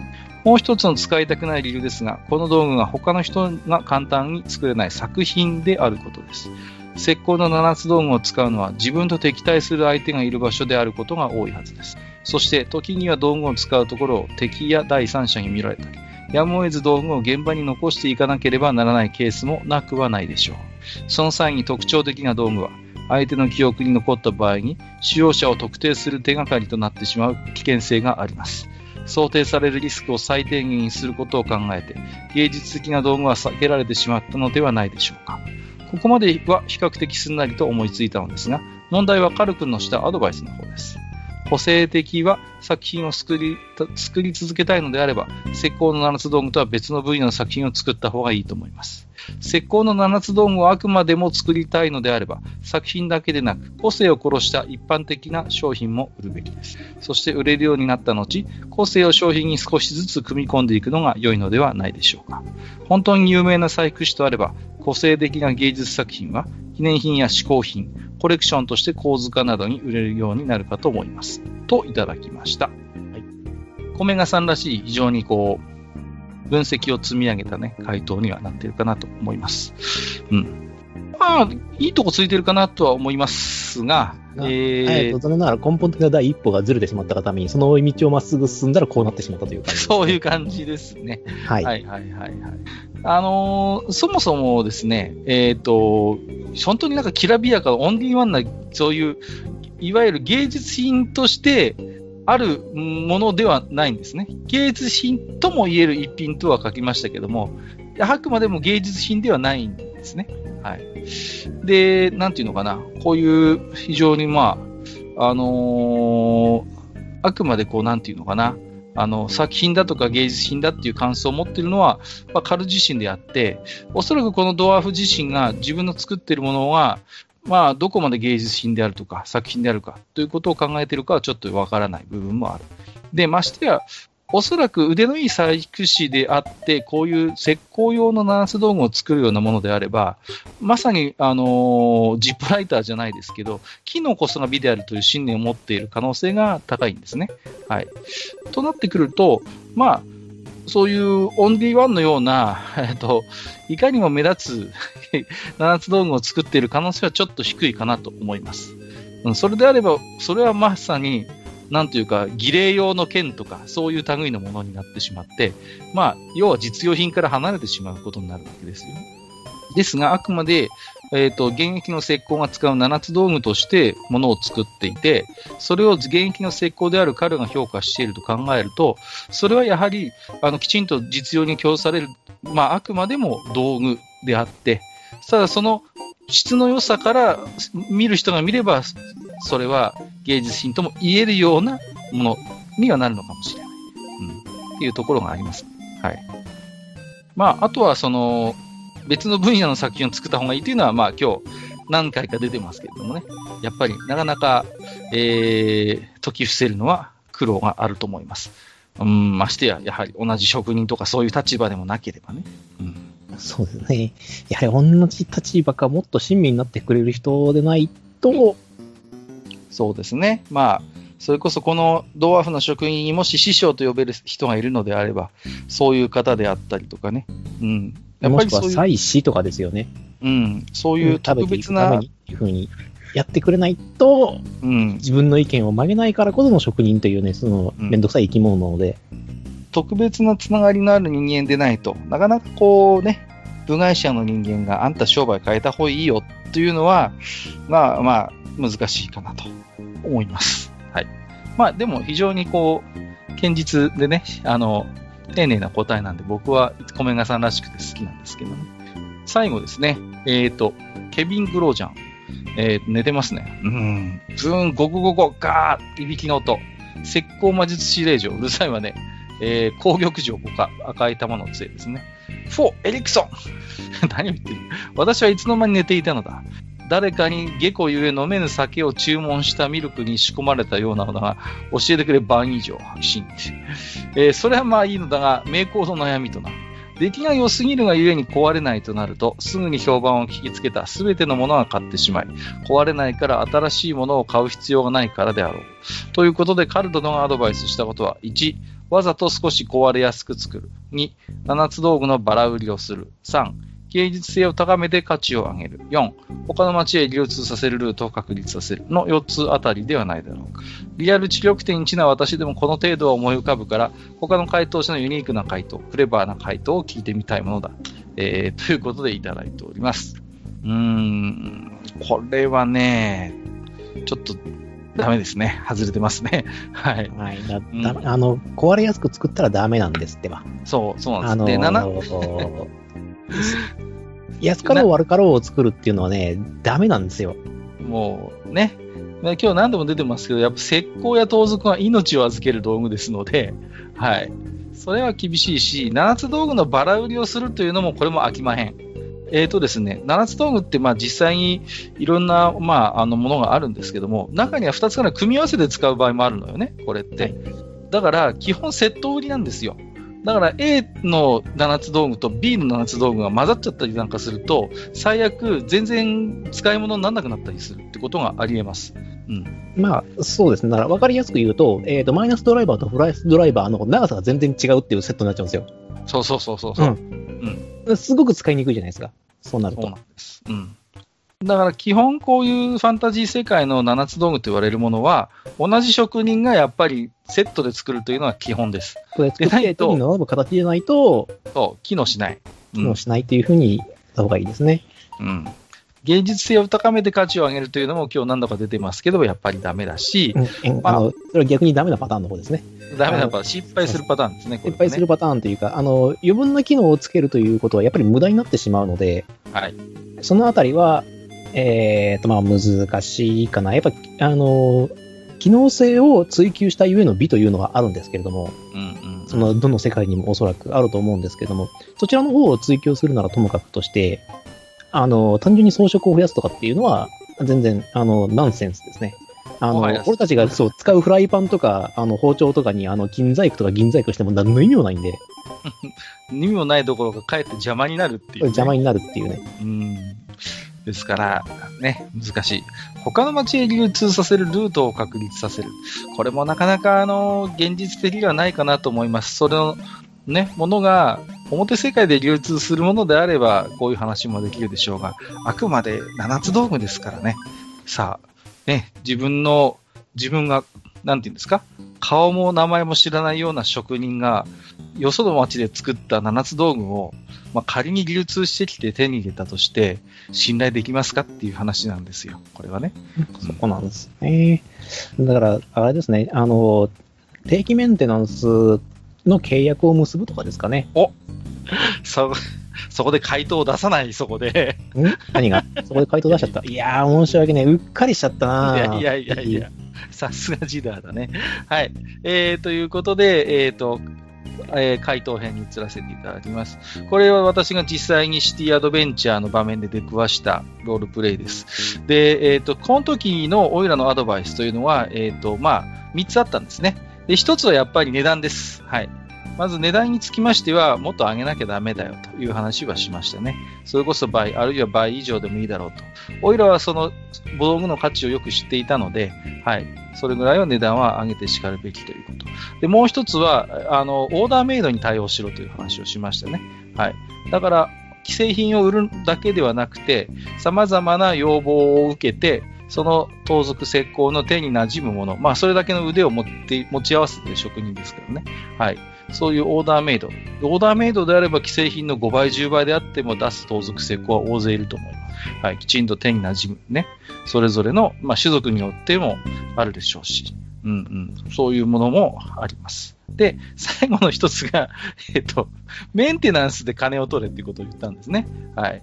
もう一つの使いたくない理由ですが、この道具が他の人が簡単に作れない作品であることです。石膏の七つ道具を使うのは自分と敵対する相手がいる場所であることが多いはずです。そして時には道具を使うところを敵や第三者に見られたり、やむを得ず道具を現場に残していかなければならないケースもなくはないでしょう。その際に特徴的な道具は、相手の記憶に残った場合に使用者を特定する手がかりとなってしまう危険性があります。想定されるリスクを最低限にすることを考えて、芸術的な道具は避けられてしまったのではないでしょうか。ここまでは比較的すんなりと思いついたのですが、問題はカル君のしたアドバイスの方です。個性的は作品を作り作り続けたいのであれば、石膏の七つ道具とは別の分野の作品を作った方がいいと思います。石膏の七つ道具をあくまでも作りたいのであれば、作品だけでなく、個性を殺した一般的な商品も売るべきです。そして売れるようになった後、個性を商品に少しずつ組み込んでいくのが良いのではないでしょうか。本当に有名な細工師とあれば、個性的な芸術作品は、記念品や嗜好品、コレクションとして構図化などに売れるようになるかと思います。といただきました。はい。米賀さんらしい非常にこう、分析を積み上げたね、回答にはなっているかなと思います。うん。まあ、いいとこついてるかなとは思いますが、えー、残念ながら根本的な第一歩がずれてしまったがために、その道をまっすぐ進んだらこうなってしまったという感じ、ね、そういう感じですね。はい。はいはいはいはい。あのー、そもそもですね、えっ、ー、と、本当になんかきらびやか、オンリーワンな、そういう、いわゆる芸術品としてあるものではないんですね。芸術品とも言える一品とは書きましたけども、あくまでも芸術品ではないんですね。はい。で、なんていうのかな、こういう非常にまあ、あのー、あくまでこう、なんていうのかな、あの、作品だとか芸術品だっていう感想を持ってるのは、まあ、カル自身であって、おそらくこのドワーフ自身が自分の作ってるものは、まあ、どこまで芸術品であるとか、作品であるかということを考えてるかはちょっとわからない部分もある。で、ましてや、おそらく腕のいい細工師であって、こういう石膏用のナース道具を作るようなものであれば、まさに、あのー、ジップライターじゃないですけど、機能こそが美であるという信念を持っている可能性が高いんですね。はい。となってくると、まあ、そういうオンリーワンのような、えっと、いかにも目立つ 七つ道具を作っている可能性はちょっと低いかなと思います。それであれば、それはまさに、なんというか、儀礼用の剣とか、そういう類のものになってしまって、まあ、要は実用品から離れてしまうことになるわけですよ。ですが、あくまで、えっ、ー、と、現役の石膏が使う七つ道具としてものを作っていて、それを現役の石膏である彼が評価していると考えると、それはやはり、あの、きちんと実用に供される、まあ、あくまでも道具であって、ただその質の良さから見る人が見れば、それは芸術品とも言えるようなものにはなるのかもしれない。うん。っていうところがあります。はい。まあ、あとはその、別の分野の作品を作った方がいいというのは、まあ今日何回か出てますけれどもね。やっぱりなかなか、えー、解き伏せるのは苦労があると思います。うん、ましてや、やはり同じ職人とかそういう立場でもなければね。うん。そうですね。やはり同じ立場かもっと親身になってくれる人でないと。そうですね。まあ、それこそこのドワーフの職員にもし師匠と呼べる人がいるのであれば、そういう方であったりとかね。うん。やっぱりそういう。祭祀とかですよね。うん。そういう特別な。っていうふうにやってくれないと、うん、自分の意見を曲げないからこその職人というね、その、めんどくさい生き物なので、特別なつながりのある人間でないとなかなかこうね、部外者の人間があんた商売変えた方がいいよっていうのは、まあまあ、難しいかなと思います。はい。まあでも非常にこう、堅実でね、あの、丁寧な答えなんで僕は米賀さんらしくて好きなんですけどね。最後ですね、えっ、ー、と、ケビン・グロージャン。えー、寝てますね。うん。ブーン、ゴゴゴゴ、ガーいびきの音。石膏魔術師令状。うるさいわね。えー、攻撃場か赤い玉の杖ですね。フォー、エリクソン 何を言ってる？私はいつの間に寝ていたのだ。誰かに下戸ゆえ飲めぬ酒を注文したミルクに仕込まれたようなのだが、教えてくれ晩以上、白真って。えー、それはまあいいのだが、名工の悩みとなる。出来が良すぎるがゆえに壊れないとなると、すぐに評判を聞きつけた全てのものが買ってしまい、壊れないから新しいものを買う必要がないからであろう。ということで、カルドノがアドバイスしたことは、1、わざと少し壊れやすく作る。2、七つ道具のバラ売りをする。3、芸術性を高めて価値を上げる。4、他の街へ流通させるルートを確立させる。の4つあたりではないだろうか。リアル知力点1な私でもこの程度は思い浮かぶから、他の回答者のユニークな回答、クレバーな回答を聞いてみたいものだ。えー、ということでいただいております。うーん、これはね、ちょっとダメですね。外れてますね。はい。はい。だ、うん、あの、壊れやすく作ったらダメなんですってば。そう、そうなんです。あのー、安かろう悪かろうを作るっていうのはね、ダメなんですよ。もう、ね。今日何度も出てますけど、やっぱ石膏や盗賊は命を預ける道具ですので、はい。それは厳しいし、七つ道具のバラ売りをするというのもこれも飽きまへん。えっ、ー、とですね、七つ道具ってまあ実際にいろんな、まあ、あのものがあるんですけども、中には2つから組み合わせて使う場合もあるのよね、これって。だから、基本セット売りなんですよ。だから A の7つ道具と B の7つ道具が混ざっちゃったりなんかすると、最悪全然使い物にならなくなったりするってことがあり得ます。うん。まあ、そうですね。だから分かりやすく言うと、えっ、ー、と、マイナスドライバーとプラスドライバーの長さが全然違うっていうセットになっちゃうんですよ。そうそうそうそう。うん。うん、すごく使いにくいじゃないですか。そうなると。そうなんです。うん。だから基本こういうファンタジー世界の7つ道具と言われるものは、同じ職人がやっぱりセットで作るというのが基本です。これ作って手に並ぶ形でないと、そう、機能しない。機能しないというふうに言った方がいいですね。うん。芸術性を高めて価値を上げるというのも今日何度か出てますけど、やっぱりダメだし、うんまあ、あのそれは逆にダメなパターンの方ですね。ダメなパターン、失敗するパターンですね、ね失敗するパターンというか、あの、余分な機能をつけるということはやっぱり無駄になってしまうので、はい。そのあたりは、えっ、ー、と、まあ難しいかな。やっぱ、あの、機能性を追求したゆえの美というのはあるんですけれども、うんうん、その、どの世界にもおそらくあると思うんですけれども、そちらの方を追求するならともかくとして、あの、単純に装飾を増やすとかっていうのは、全然、あの、ナンセンスですね。あの、俺たちがそう使うフライパンとか、あの、包丁とかに、あの、金細工とか銀細工しても何の意味もないんで。意味もないどころか、かえって邪魔になるっていう、ね、邪魔になるっていうね。うん。ですから、ね、難しい。他の街へ流通させるルートを確立させる。これもなかなか、あの、現実的ではないかなと思います。それの、ね、ものが表世界で流通するものであれば、こういう話もできるでしょうが、あくまで七つ道具ですからね。さあ、ね、自分の、自分が、なんて言うんですか？顔も名前も知らないような職人が、よその町で作った七つ道具を、まあ、仮に流通してきて手に入れたとして、信頼できますかっていう話なんですよ。これはね。そこなんですね。だから、あれですね、あの、定期メンテナンスの契約を結ぶとかですかね。おそ、そこで回答を出さない、そこで。ん？何が？そこで回答出しちゃった？いやー、申し訳ねうっかりしちゃったないやいやいやいや、さすがジダーだね。はい。えー、ということで、えっ、ー、と、えー、回答編に移らせていただきます。これは私が実際にシティアドベンチャーの場面で出くわしたロールプレイです。で、えっ、ー、と、この時のオイラのアドバイスというのは、えっ、ー、と、まあ、3つあったんですね。で、1つはやっぱり値段です。はい。まず値段につきましては、もっと上げなきゃダメだよという話はしましたね。それこそ倍、あるいは倍以上でもいいだろうと。オイラはその道具の価値をよく知っていたので、はい。それぐらいは値段は上げてしかるべきということ。で、もう一つは、あの、オーダーメイドに対応しろという話をしましたね。はい。だから、既製品を売るだけではなくて、様々な要望を受けて、その盗賊石膏の手に馴染むもの、まあ、それだけの腕を持って、持ち合わせてる職人ですけどね。はい。そういうオーダーメイド。オーダーメイドであれば既製品の5倍、10倍であっても出す盗賊成功は大勢いると思います。はい。きちんと手に馴染むね。それぞれの、まあ、種族によってもあるでしょうし。うんうん。そういうものもあります。で、最後の一つが、えっと、メンテナンスで金を取れってことを言ったんですね。はい。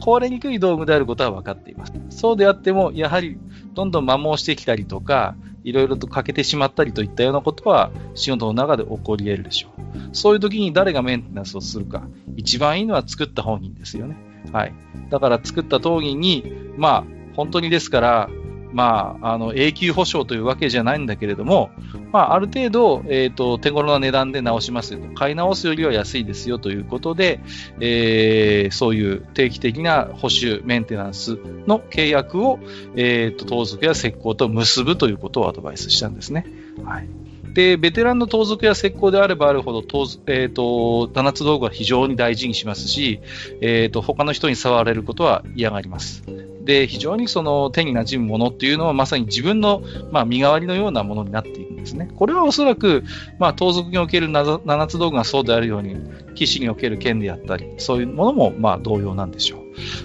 壊れにくい道具であることは分かっています。そうであっても、やはり、どんどん摩耗してきたりとか、いろいろと欠けてしまったりといったようなことは仕事の中で起こり得るでしょう。そういう時に誰がメンテナンスをするか。一番いいのは作った本人ですよね。はい。だから作った当人に、まあ、本当にですから、まあ、あの、永久保証というわけじゃないんだけれども、まあ、ある程度、えっ、ー、と、手頃な値段で直しますよと。買い直すよりは安いですよということで、えー、そういう定期的な補修、メンテナンスの契約を、えっ、ー、と、盗賊や石膏と結ぶということをアドバイスしたんですね。はい。で、ベテランの盗賊や石膏であればあるほど、え、ー、と、七つ道具は非常に大事にしますし、え、ー、と、他の人に触れることは嫌がります。で、非常にその手に馴染むものっていうのはまさに自分の、まあ、身代わりのようなものになっていくんですね。これはおそらく、まあ、盗賊における七つ道具がそうであるように、騎士における剣であったり、そういうものも、まあ、同様なんでしょう。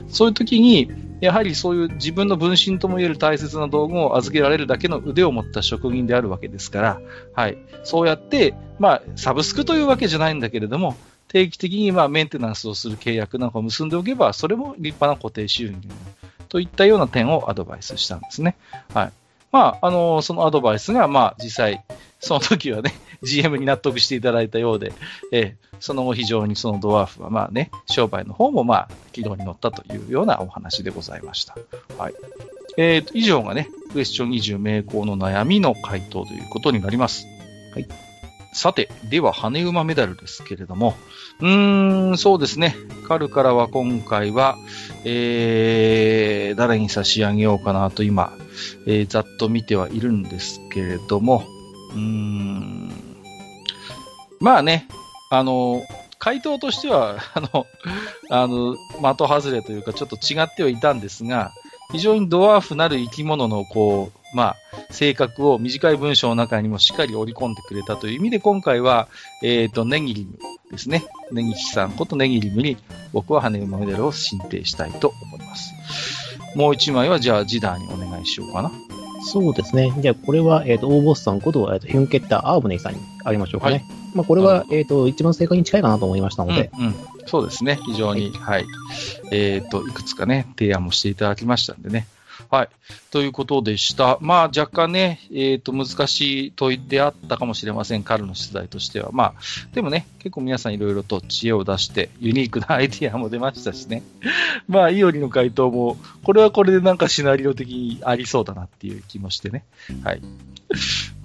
そういう時に、やはりそういう自分の分身ともいえる大切な道具を預けられるだけの腕を持った職人であるわけですから、はい。そうやって、まあ、サブスクというわけじゃないんだけれども、定期的にまあメンテナンスをする契約なんかを結んでおけば、それも立派な固定収入といったような点をアドバイスしたんですね。はい。まあ、あの、そのアドバイスが、まあ、実際、その時はね、GM に納得していただいたようで、えー、その後非常にそのドワーフは、まあね、商売の方も、まあ、軌道に乗ったというようなお話でございました。はい。えーと、以上がね、クエスチョン20名工の悩みの回答ということになります。はい。さて、では、羽馬メダルですけれども、うーん、そうですね。カルからは今回は、えー、誰に差し上げようかなと今、えー、ざっと見てはいるんですけれども、うーん、まあね、あの、回答としては、あの、あの、的外れというか、ちょっと違ってはいたんですが、非常にドワーフなる生き物の、こう、まあ、性格を短い文章の中にもしっかり織り込んでくれたという意味で、今回は、えっ、ー、と、ネギリムですね。ネギキさんことネギリムに、僕は羽馬メダルを申請したいと思います。もう一枚は、じゃあ、ジダーにお願いしようかな。そうですね。じゃあ、これは、えっ、ー、と、大ボスさんこと、えっ、ー、と、ヒュンケッター・アーブネイさんにあげましょうかね。はい、まあ、これは、えっ、ー、と、一番正解に近いかなと思いましたので。うん、うん、そうですね。非常に、はい、はい。えっ、と、いくつかね、提案もしていただきましたんでね。はい。ということでした。まあ、若干ね、えっ、ー、と、難しい問いであったかもしれません。彼の出題としては。まあ、でもね、結構皆さんいろいろと知恵を出して、ユニークなアイディアも出ましたしね。まあ、イオリの回答も、これはこれでなんかシナリオ的にありそうだなっていう気もしてね。はい。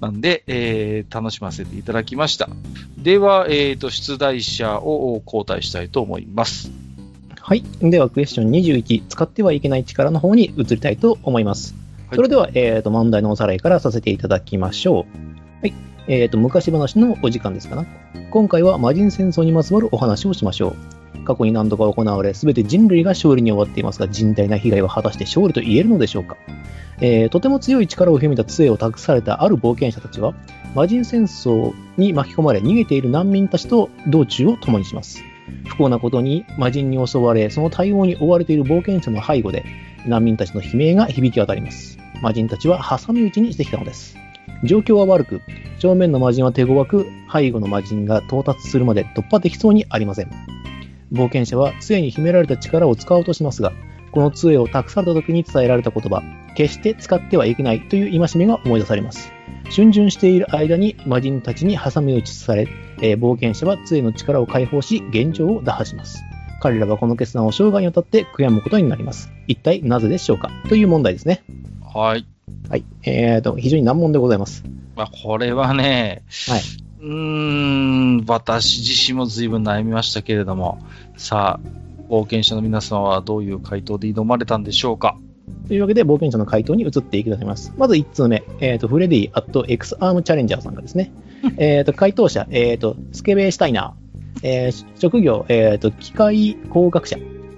なんで、えー、楽しませていただきました。では、えっ、ー、と、出題者を交代したいと思います。はい。では、クエスチョン21、使ってはいけない力の方に移りたいと思います。はい、それでは、えっ、ー、と、問題のおさらいからさせていただきましょう。はい。えっ、ー、と、昔話のお時間ですかな。今回は魔人戦争にまつわるお話をしましょう。過去に何度か行われ、すべて人類が勝利に終わっていますが、甚大な被害は果たして勝利と言えるのでしょうか。えー、とても強い力を秘めた杖を託されたある冒険者たちは、魔人戦争に巻き込まれ逃げている難民たちと道中を共にします。不幸なことに魔人に襲われ、その対応に追われている冒険者の背後で、難民たちの悲鳴が響き渡ります。魔人たちは挟み撃ちにしてきたのです。状況は悪く、正面の魔人は手強く、背後の魔人が到達するまで突破できそうにありません。冒険者は杖に秘められた力を使おうとしますが、この杖を託された時に伝えられた言葉、決して使ってはいけないという戒めが思い出されます。逡巡している間に魔人たちに挟み撃ちされ、えー、冒険者は杖の力を解放し、現状を打破します。彼らはこの決断を生涯にわたって悔やむことになります。一体なぜでしょうか？という問題ですね。はい。はい。えーと、非常に難問でございます。まあ、これはね、はい。うーん、私自身も随分悩みましたけれども、さあ、冒険者の皆さんはどういう回答で挑まれたんでしょうか？というわけで、冒険者の回答に移っていきたいと思います。まず1通目、えっ、ー、と、フレディ・アット・エクス・アーム・チャレンジャーさんがですね、えっと、回答者、えっ、と、スケベー・シュタイナー、えー、職業、えっ、と、機械工学者、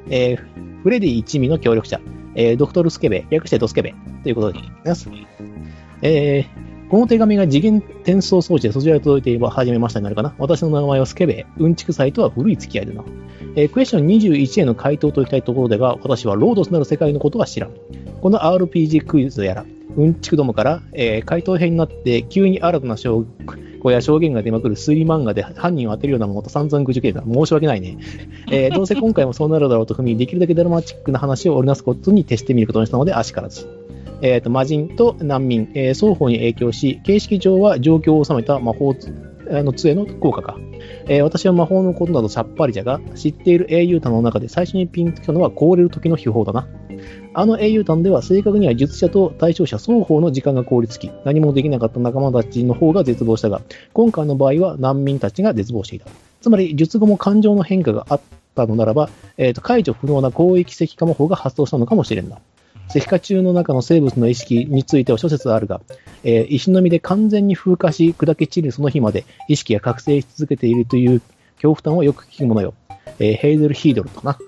えー、フレディ一味の協力者、えー、ドクトル・スケベ、略してドスケベということでございます。えー、この手紙が次元転送装置でそちらに届いていれば始めましたになるかな。私の名前はスケベ、うんちくさいとは古い付き合いだな。えー、クエスチョン21への回答といきたいところでは、私はロードスなる世界のことは知らん。この RPG クイズやら、うんちくどもから、えー、回答編になって急に新たな証拠や証言が出まくる推理漫画で犯人を当てるようなものと散々愚痴けたら申し訳ないね。えー、どうせ今回もそうなるだろうと踏み、できるだけドラマチックな話を織りなすことに徹してみることにしたので、あしからず。えっ、ー、と、魔人と難民、えー、双方に影響し、形式上は状況を収めた魔法あの杖の効果か。えー、私は魔法のことなどさっぱりじゃが、知っている英雄譚の中で最初にピンときたのは凍れる時の秘宝だな。あの英雄譚では正確には術者と対象者双方の時間が凍りつき、何もできなかった仲間たちの方が絶望したが、今回の場合は難民たちが絶望していた。つまり、術後も感情の変化があったのならば、えーと、解除不能な広域石化魔法が発動したのかもしれんな。石化中の中の生物の意識については諸説あるが、えー、石の実で完全に風化し、砕け散るその日まで意識が覚醒し続けているという恐怖感はよく聞くものよ。えー、ヘイゼルヒードルとな。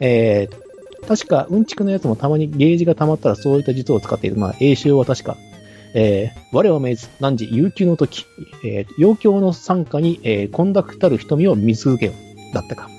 えー、確か、うんちくのやつもたまにゲージが溜まったらそういった術を使っている。まあ、栄唱は確か、えー、我は命ず、何時、悠久の時、えー、陽教の参加に、えー、コンダクたる瞳を見続けよ。だったか。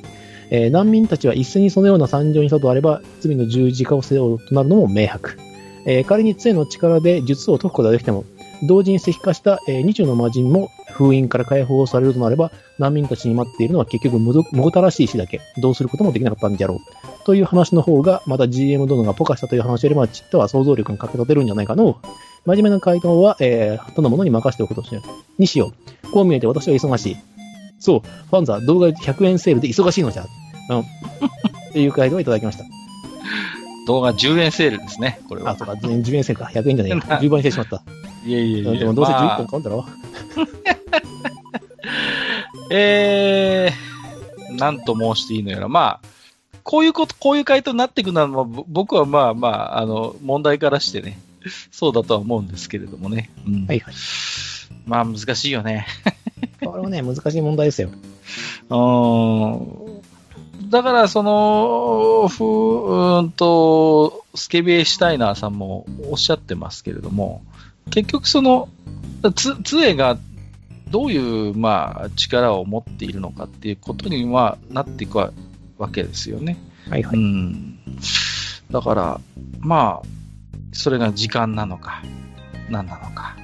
えー、難民たちは一斉にそのような惨状にとあれば、罪の十字架を背負うとなるのも明白。えー、仮に杖の力で術を解くことができても、同時に石化した、えー、二中の魔人も封印から解放されるとなれば、難民たちに待っているのは結局もごたらしい死だけ、どうすることもできなかったんじゃろう。という話の方が、また GM 殿がポカしたという話よりもちっとは想像力にかけ立てるんじゃないかの。真面目な回答は、えー、他の者に任せておくことにしよう。こう見えて私は忙しい。そう、ファンザ、動画100円セールで忙しいのじゃ。うん。っていう回答をいただきました。動画10円セールですね、これは。あ、そうか、10円セールか。100円じゃねえか。10倍にしてしまった。いやいやいや。でもどうせ11本買うんだろ。まあ、えー、なんと申していいのやら。まあ、こういうこと、こういう回答になっていくのは、僕はまあまあ、あの、問題からしてね、そうだとは思うんですけれどもね。うん、はいはい。まあ難しいよね。これはね、難しい問題ですよ。うん。だから、その、ふうんと、スケベシュタイナーさんもおっしゃってますけれども、結局その、つ、杖がどういう、まあ、力を持っているのかっていうことにはなっていくわけですよね。はいはい。うん。だから、まあ、それが時間なのか、何なのか。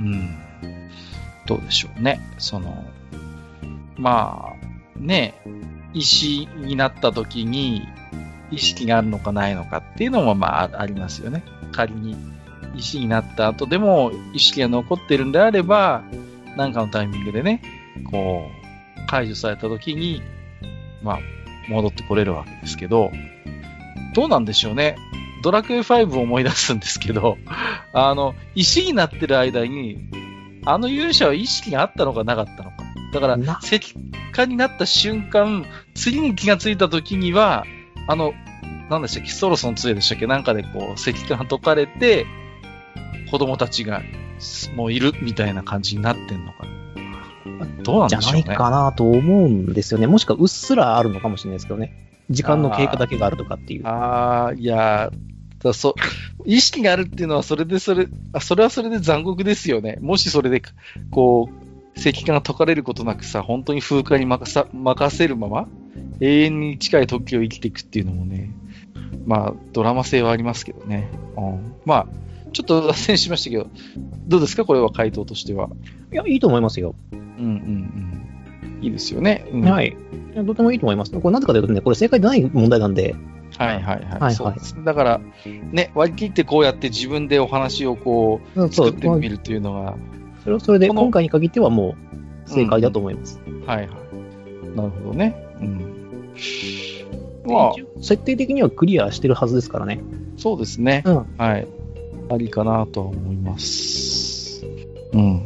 うん。どうでしょうね。その、まあ、ね、石になった時に意識があるのかないのかっていうのもまあありますよね。仮に石になった後でも意識が残ってるんであれば、なんかのタイミングでね、こう、解除された時に、まあ、戻ってこれるわけですけど、どうなんでしょうね。ドラクエ5を思い出すんですけど、あの、石になってる間に、あの勇者は意識があったのかなかったのか。だから、石化になった瞬間、次に気がついた時には、あの、なんでしたっけ、ストロスの杖でしたっけ？なんかでこう、石化が解かれて、子供たちがもういるみたいな感じになってんのかな。どうなんでしょうね。じゃないかなと思うんですよね。もしくはうっすらあるのかもしれないですけどね。時間の経過だけがあるとかっていう。ああ、いやだそ意識があるっていうのは、それでそれ、あ、それはそれで残酷ですよね。もしそれで、こう、石化が解かれることなくさ、本当に風化に任さ任せるまま、永遠に近い時を生きていくっていうのもね、まあ、ドラマ性はありますけどね。うん、まあ、ちょっと脱線しましたけど、どうですか？これは回答としては。いや、いいと思いますよ。うんうんうん。いいですよね。うん、はい。とてもいいと思います。これなぜかというとね、これ正解でない問題なんで、はいはいはい。はいはい、だから、ね、割り切ってこうやって自分でお話をこう、作ってみるっていうのは。それはそれで、今回に限ってはもう正解だと思います。うん、はいはい。なるほどね。うん。まあ、設定的にはクリアしてるはずですからね。そうですね。うん、はい。ありかなとは思います。うん。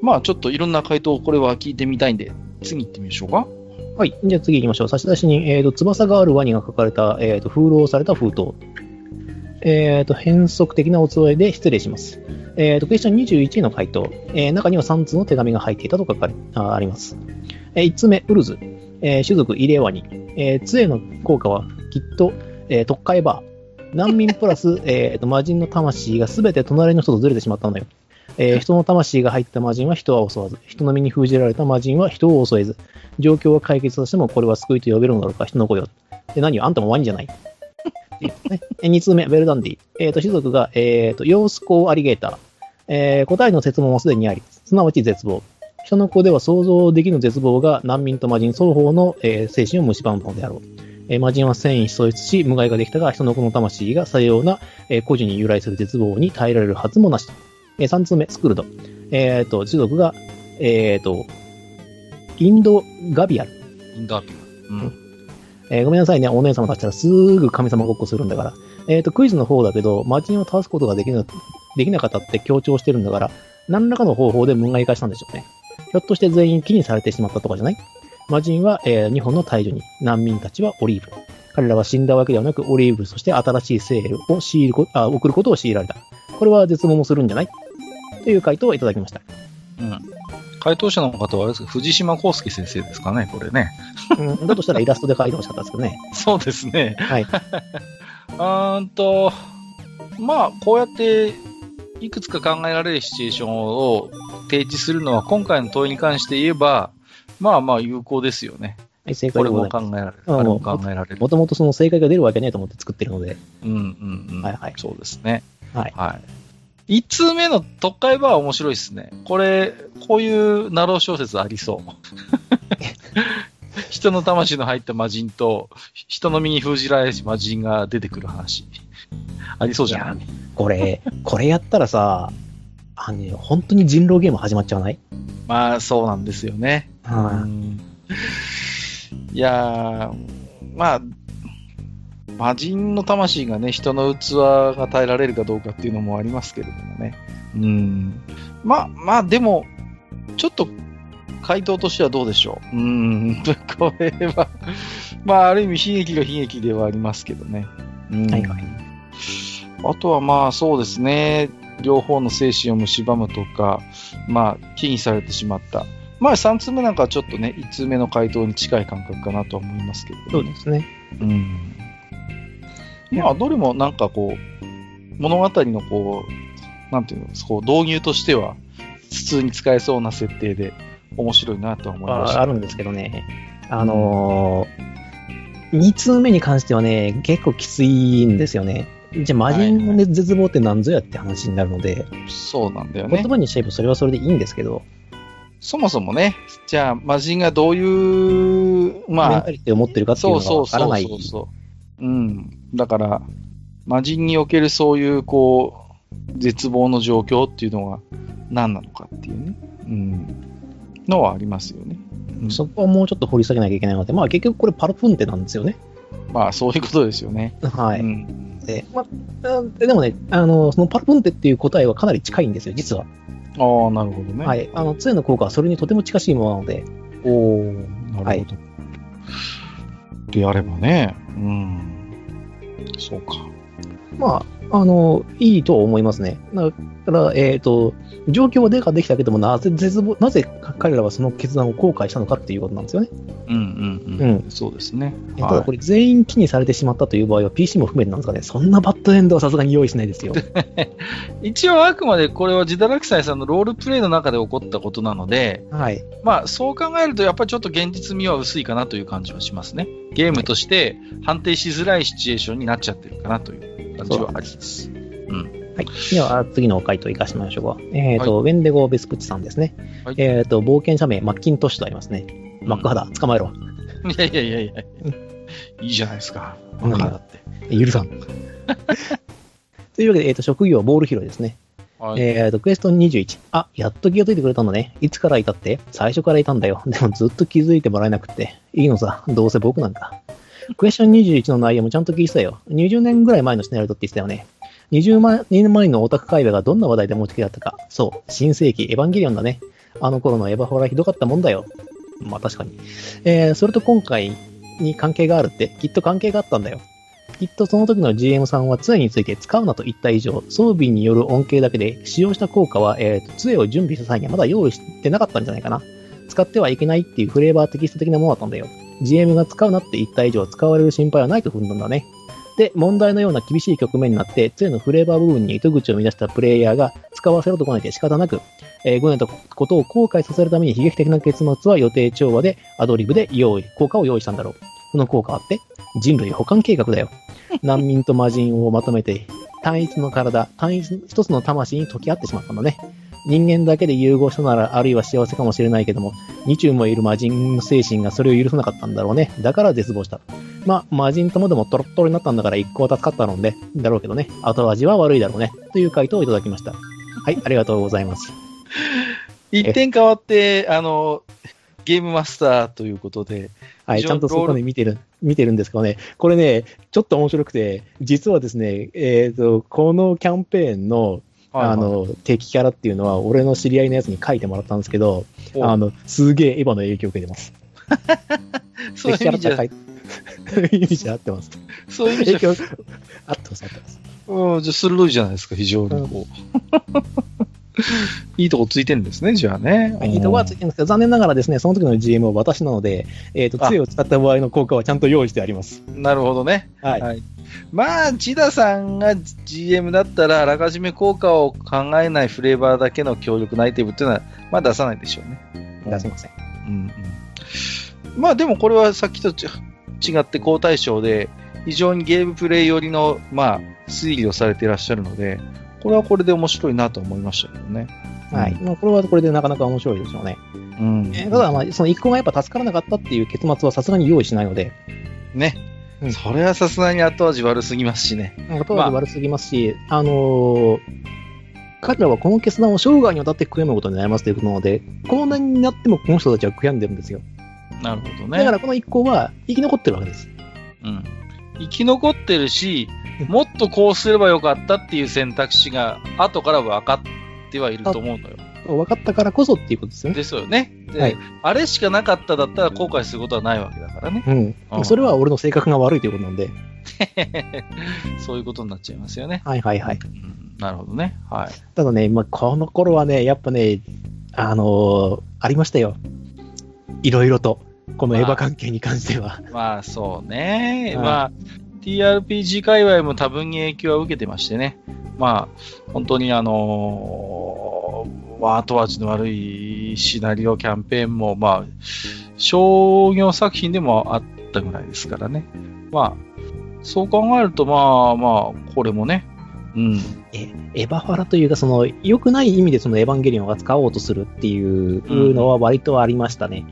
まあ、ちょっといろんな回答、これは聞いてみたいんで、次行ってみましょうか。はい。じゃあ次行きましょう。差出人、え、ー、と、翼があるワニが書かれた、えっ、ー、と、封筒された封筒。えっ、ー、と、変則的なおつわいで失礼します。えっ、と、クエスチョン21の回答。え中には3通の手紙が入っていたと書かれ、ああります。え1つ目、ウルズ。え種族イレワニ。え杖の効果はきっと、え特会バー。難民プラス、えーと、魔人の魂がすべて隣の人とずれてしまったのよ。えー、人の魂が入った魔人は人は襲わず、人の身に封じられた魔人は人を襲えず、状況は解決としてもこれは救いと呼べるのだろうか、人の子よ。で、何よ、あんたもワニじゃない？ね、2通目、ベルダンディ。えっ、ー、と、種族が、えっ、ー、と、ヨースコーアリゲーター。えー、答えの説問はすでにあり、すなわち絶望。人の子では想像できぬ絶望が難民と魔人双方の、えー、精神を蝕むものであろう。えー、魔人は戦意喪失し、無害ができたが、人の子の魂がさような、えー、孤児に由来する絶望に耐えられるはずもなしと。えー、3つ目、スクルド。えっ、ー、と、種族が、えっ、ー、と、インドガビアル。インドガビアル。うん。えー、ごめんなさいね、お姉様たちたらすぐ神様ごっこするんだから。えっ、ー、と、クイズの方だけど、魔人を倒すことができなできなかったって強調してるんだから、何らかの方法で無害化したんでしょうね。ひょっとして全員気にされてしまったとかじゃない？魔人は、えー、日本の大樹に、難民たちはオリーブ。彼らは死んだわけではなく、オリーブ、そして新しいセールを強いるあ送ることを強いられた。これは絶望もするんじゃない？という回答をいただきました。うん。回答者の方はあれですか、藤島康介先生ですかね、これね。うん、だとしたらイラストで書いてほしかったですけどね。そうですね。はい。うんと、まあ、こうやって、いくつか考えられるシチュエーションを提示するのは、今回の問いに関して言えば、まあまあ有効ですよね。はい、正解これも考えられる。あれも考えられる。もともとその正解が出るわけねえと思って作ってるので。うんうんうん。はいはい。そうですね。はい。はい。1通目の特会は面白いですね。これ、こういうナロー小説ありそう。人の魂の入った魔人と、人の身に封じられし魔人が出てくる話。ありそうじゃないこれ、これやったらさ、あの、ね、本当に人狼ゲーム始まっちゃわない？まあ、そうなんですよね。はい。いやまあ、魔人の魂がね、人の器が耐えられるかどうかっていうのもありますけれどもね。うん。まあ、まあ、でも、ちょっと、回答としてはどうでしょう。うん、これはまあ、ある意味悲劇が悲劇ではありますけどね。うん、はいはい。あとはまあ、そうですね。両方の精神を蝕むとか、まあ、危惧されてしまった。まあ、3つ目なんかはちょっとね、1つ目の回答に近い感覚かなと思いますけど、ね、そうですね。うん。まあ、どれもなんかこう、物語のこう、なんていうの、こう導入としては、普通に使えそうな設定で面白いなと思いました。あるんですけどね、あのー、2通目に関してはね、結構きついんですよね。じゃあ、魔人の、ね、絶望って何ぞやって話になるので、そうなんだよね。言葉にしちゃえばそれはそれでいいんですけど、そもそもね、じゃあ、魔人がどういう、まあ、メンタリティを持ってるかっていうのがわからない。そうそうそううん。だから、魔人におけるそういう、こう、絶望の状況っていうのが何なのかっていうね、うん、のはありますよね。うん、そこはもうちょっと掘り下げなきゃいけないので、まあ結局これパルプンテなんですよね。まあそういうことですよね。はい。うんで、まあ、でもね、あの、そのパルプンテっていう答えはかなり近いんですよ、実は。ああ、なるほどね。はい。あの、杖の効果はそれにとても近しいものなので。おおなるほど。はい、であればね、うん。そうか。まあ、あの、いいと思いますね。だから、えっ、ー、と、状況はでかできたけども、なぜ絶望、なぜ彼らはその決断を後悔したのかっていうことなんですよね。うんうんうん。うん、そうですね。ただこれ全員気にされてしまったという場合は PC も含めてなんですかね、そんなバッドエンドはさすがに用意しないですよ。一応あくまでこれはジダラキサイさんのロールプレイの中で起こったことなので、はい。まあそう考えるとやっぱりちょっと現実味は薄いかなという感じはしますね。ゲームとして判定しづらいシチュエーションになっちゃってるかなという感じはあります。うん。はい。では、次の回答いかしましょうえっ、ー、と、はい、ウェンデゴ・ベスプッチさんですね。はい、えっ、ー、と、冒険者名、マッキントッシュとありますね。マックハダ、捕まえろ。いやいやいやいや、いいじゃないですか。マックハダって。許さん。というわけで、えっ、ー、と、職業、ボール拾いですね。はい、えっ、と、クエスト21。あ、やっと気がついてくれたのね。いつからいたって？最初からいたんだよ。でもずっと気づいてもらえなくて。いいのさ。どうせ僕なんか。クエスチョン21の内容もちゃんと聞いてたよ。20年ぐらい前のシナリオって言ってたよね。20万年前のオタク会話がどんな話題で持ちきだったか。そう、新世紀エヴァンゲリオンだね。あの頃のエヴァホラひどかったもんだよ。まあ確かに。えー、それと今回に関係があるって、きっと関係があったんだよ。きっとその時の GM さんは杖について使うなと言った以上、装備による恩恵だけで使用した効果は、えーと、杖を準備した際にはまだ用意してなかったんじゃないかな。使ってはいけないっていうフレーバーテキスト的なものだったんだよ。GM が使うなって言った以上、使われる心配はないと踏んだんだね。で、問題のような厳しい局面になって、杖のフレーバー部分に糸口を見出したプレイヤーが使わせろと来なきゃ仕方なく、えー、ごねたことを後悔させるために悲劇的な結末は予定調和でアドリブで用意、効果を用意したんだろう。この効果あって、人類保管計画だよ。難民と魔人をまとめて、単一の体、単一一つの魂に溶き合ってしまったんだね。人間だけで融合したなら、あるいは幸せかもしれないけども、2中もいる魔人の精神がそれを許さなかったんだろうね。だから絶望した。まあ、魔人ともでもトロットロになったんだから一行助かったので、だろうけどね。後味は悪いだろうね。という回答をいただきました。はい、ありがとうございます。一点変わって、あの、ゲームマスターということで。はい、ちゃんとそこで見てる、見てるんですけどね、これね、ちょっと面白くて、実はですね、えっ、ー、と、このキャンペーンの、あの、敵キャラっていうのは、俺の知り合いのやつに書いてもらったんですけど、あの、すげえエヴァの影響を受けてます。そういう意味じゃ、いう 意味じゃ合ってます。そういう意味じゃ。合ってます、合ってます。うん、じゃ鋭いじゃないですか、非常にこう。いいとこついてるんですね、じゃあね。いいとこはついてるんですけど、残念ながらですね、その時の GM は私なので、えっ、ー、と、杖を使った場合の効果はちゃんと用意してあります。なるほどね。はい。はい、まあ、千田さんが GM だったら、あらかじめ効果を考えないフレーバーだけの強力なアイテムっていうのは、まあ出さないでしょうね。出せません。うん、うん。まあでもこれはさっきと違って高対象で、非常にゲームプレイ寄りの、まあ、推理をされていらっしゃるので、これはこれで面白いなと思いましたけどね。はい。まあ、これはこれでなかなか面白いでしょうね。うん。えー、ただ、まあ、その一個がやっぱ助からなかったっていう結末はさすがに用意しないので。ね。うん、それはさすがに後味悪すぎますしね。後味悪すぎますし、まあ、あのー、彼らはこの決断を生涯にわたって悔やむことになりますということなので、この年になってもこの人たちは悔やんでるんですよ。なるほどね。だからこの一行は生き残ってるわけです。うん。生き残ってるし、もっとこうすればよかったっていう選択肢が後から分かってはいると思うのよ。分かったからこそっていうことですよね。ですよね。はい、あれしかなかっただったら後悔することはないわけだからね。うん。それは俺の性格が悪いということなんで。そういうことになっちゃいますよね。はいはいはい。うん、なるほどね。はい。ただね、まあ、この頃はね、やっぱね、あのー、ありましたよ。いろいろと。このエヴァ関係に関しては。まあ、まあ、そうね。まあ、TRPG 界隈も多分に影響を受けてましてね。まあ、本当にあのー、まあ、後味の悪いシナリオキャンペーンも、まあ、商業作品でもあったぐらいですからね。まあ、そう考えると、まあまあ、これもね、うん。え、エヴァファラというか、その、良くない意味でそのエヴァンゲリオンが使おうとするっていうのは割とありましたね。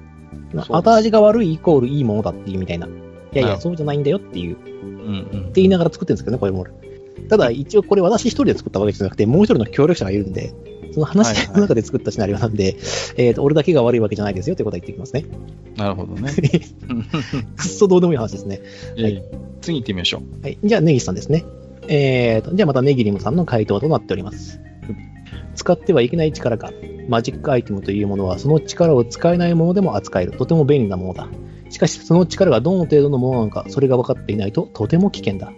うん、後味が悪いイコールいいものだっていうみたいな。いやいや、そうじゃないんだよっていう。うんうん、って言いながら作ってるんですけどね、これも。ただ、一応これ私一人で作ったわけじゃなくて、もう一人の協力者がいるんで、その話の中で作ったシナリオなんで、はいはい、えと、俺だけが悪いわけじゃないですよってことは言ってきますね。なるほどね。くっそどうでもいい話ですね。はい。次行ってみましょう。はい。じゃあ、ネギさんですね。えーと、じゃあまたネギリムさんの回答となっております。使ってはいけない力か。マジックアイテムというものは、その力を使えないものでも扱える。とても便利なものだ。しかし、その力がどの程度のものなのか、それが分かっていないととても危険だ。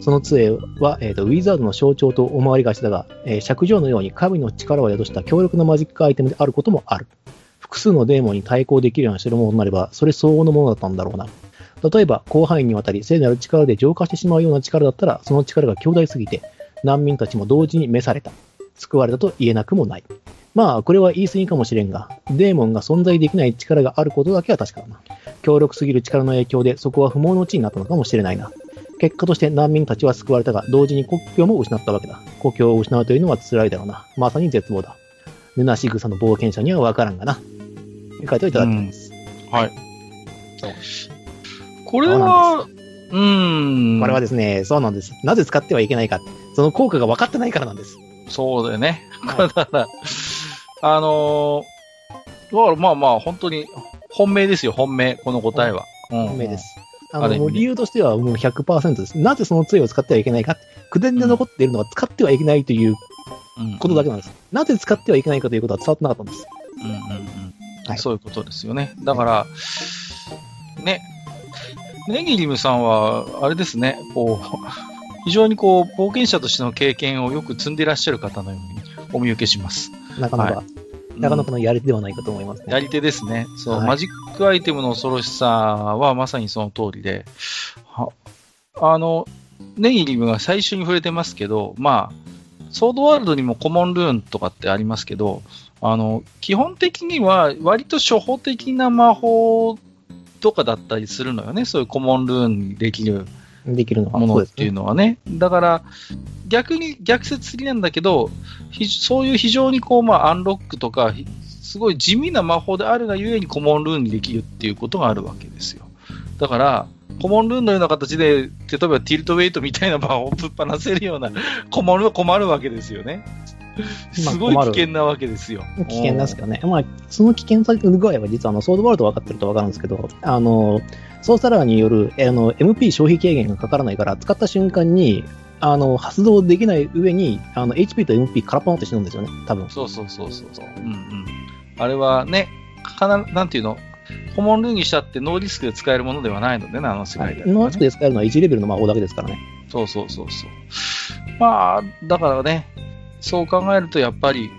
その杖は、えーと、ウィザードの象徴と思われがちだが、えー、尺状のように神の力を宿した強力なマジックアイテムであることもある。複数のデーモンに対抗できるようなしてるものなれば、それ相応のものだったんだろうな。例えば、広範囲にわたり聖なる力で浄化してしまうような力だったら、その力が強大すぎて、難民たちも同時に召された。救われたと言えなくもない。まあ、これは言い過ぎかもしれんが、デーモンが存在できない力があることだけは確かだな。強力すぎる力の影響で、そこは不毛の地になったのかもしれないな。結果として難民たちは救われたが、同時に国境も失ったわけだ。故郷を失うというのは辛いだろうな。まさに絶望だ。ヌナシグサの冒険者にはわからんがな。書いていただきます。はい。これは、うん。これはですね、そうなんです。なぜ使ってはいけないか。その効果が分かってないからなんです。そうだよね。はい、だから、あのー、だからまあまあ、本当に、本命ですよ、本命、この答えは。本命です。あの、もう理由としてはもう100%です。なぜその杖を使ってはいけないか。口伝で残っているのは使ってはいけないということだけなんです。うんうん、なぜ使ってはいけないかということは伝わってなかったんです。うんうんうん。はい、そういうことですよね。だから、ね、ネギリムさんは、あれですね、こう、非常にこう、冒険者としての経験をよく積んでいらっしゃる方のようにお見受けします。なかなか、はい、なかなかのやり手ではないかと思いますね。やり手ですね。そう、はい、マジックアイテムの恐ろしさはまさにその通りで、あの、ネギリムが最初に触れてますけど、まあ、ソードワールドにもコモンルーンとかってありますけど、あの、基本的には割と初歩的な魔法とかだったりするのよね。そういうコモンルーンにできるできるのものっていうのはね。ねだから、逆に逆説的なんだけど、そういう非常にこう、まあ、アンロックとか、すごい地味な魔法であるがゆえにコモンルーンにできるっていうことがあるわけですよ。だから、コモンルーンのような形で、例えばティルトウェイトみたいな魔法をぶっ放せるようなコモンルーン困るわけですよね。すごい危険なわけですよ。危険ですかね。まあ、その危険さ具合は実はあのソードワールド分かってると分かるんですけど、あの、ソーサラーによるあの MP 消費軽減がかからないから、使った瞬間に、あの、発動できない上に、あの、HP と MP 空っぽになって死ぬんですよね、多分。そうそうそうそうそう。うんうん。あれはね、かな、なんていうの、コモンルーにしたってノーリスクで使えるものではないのでね、あの世界で、ね、ノーリスクで使えるのは1レベルの魔法だけですからね。そうそうそうそう。まあ、だからね、そう考えるとやっぱり、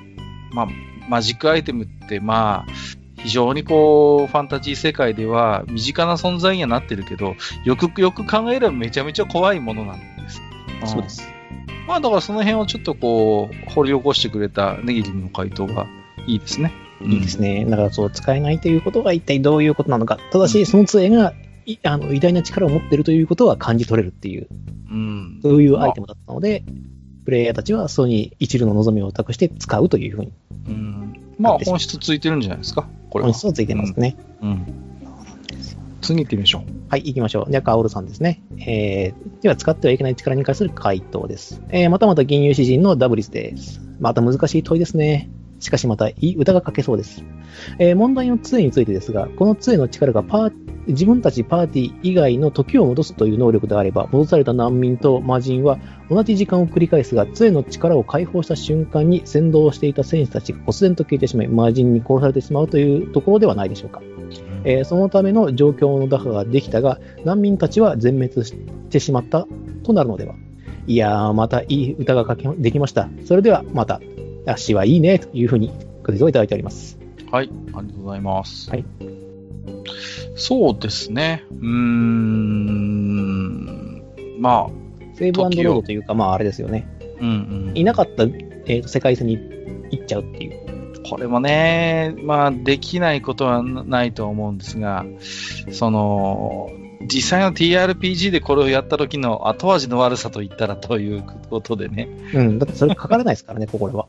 まあ、マジックアイテムって、まあ、非常にこう、ファンタジー世界では身近な存在にはなってるけど、よくよく考えればめちゃめちゃ怖いものなんです。そうです。まあだからその辺をちょっとこう、掘り起こしてくれたネギリの回答がいいですね。いいですね。だからそう、使えないということが一体どういうことなのか。ただし、その杖が、あの偉大な力を持っているということは感じ取れるっていう、うん、そういうアイテムだったので、プレイヤーたちはそれに一縷の望みを託して使うというふうに。うん。まあ、本質ついてるんじゃないですか、これは。本質はついてますね。うん。うん、次行ってみましょう。はい、行きましょう。じゃあ、カオルさんですね。えー、では、使ってはいけない力に関する回答です。えー、またまた銀融詩人のダブリスです。また難しい問いですね。しかしまたいい歌が書けそうです。えー、問題の杖についてですが、この杖の力がパー自分たちパーティー以外の時を戻すという能力であれば、戻された難民と魔人は同じ時間を繰り返すが、杖の力を解放した瞬間に先導していた戦士たちが忽然と消えてしまい、魔人に殺されてしまうというところではないでしょうか。えー、そのための状況の打破ができたが、難民たちは全滅してしまったとなるのでは。いやー、またいい歌が書きできました。それではまた。足はいいね、というふうにご提供いただいております。はい、ありがとうございます。はい。そうですね。うーん。まあ。セーブアンドロードというか、まああれですよね。うんうん。いなかった、えーと、世界線に行っちゃうっていう。これもね、まあ、できないことはないと思うんですが、その、実際の TRPG でこれをやった時の後味の悪さと言ったらということでね。うん、だってそれかからないですからね、ここでは。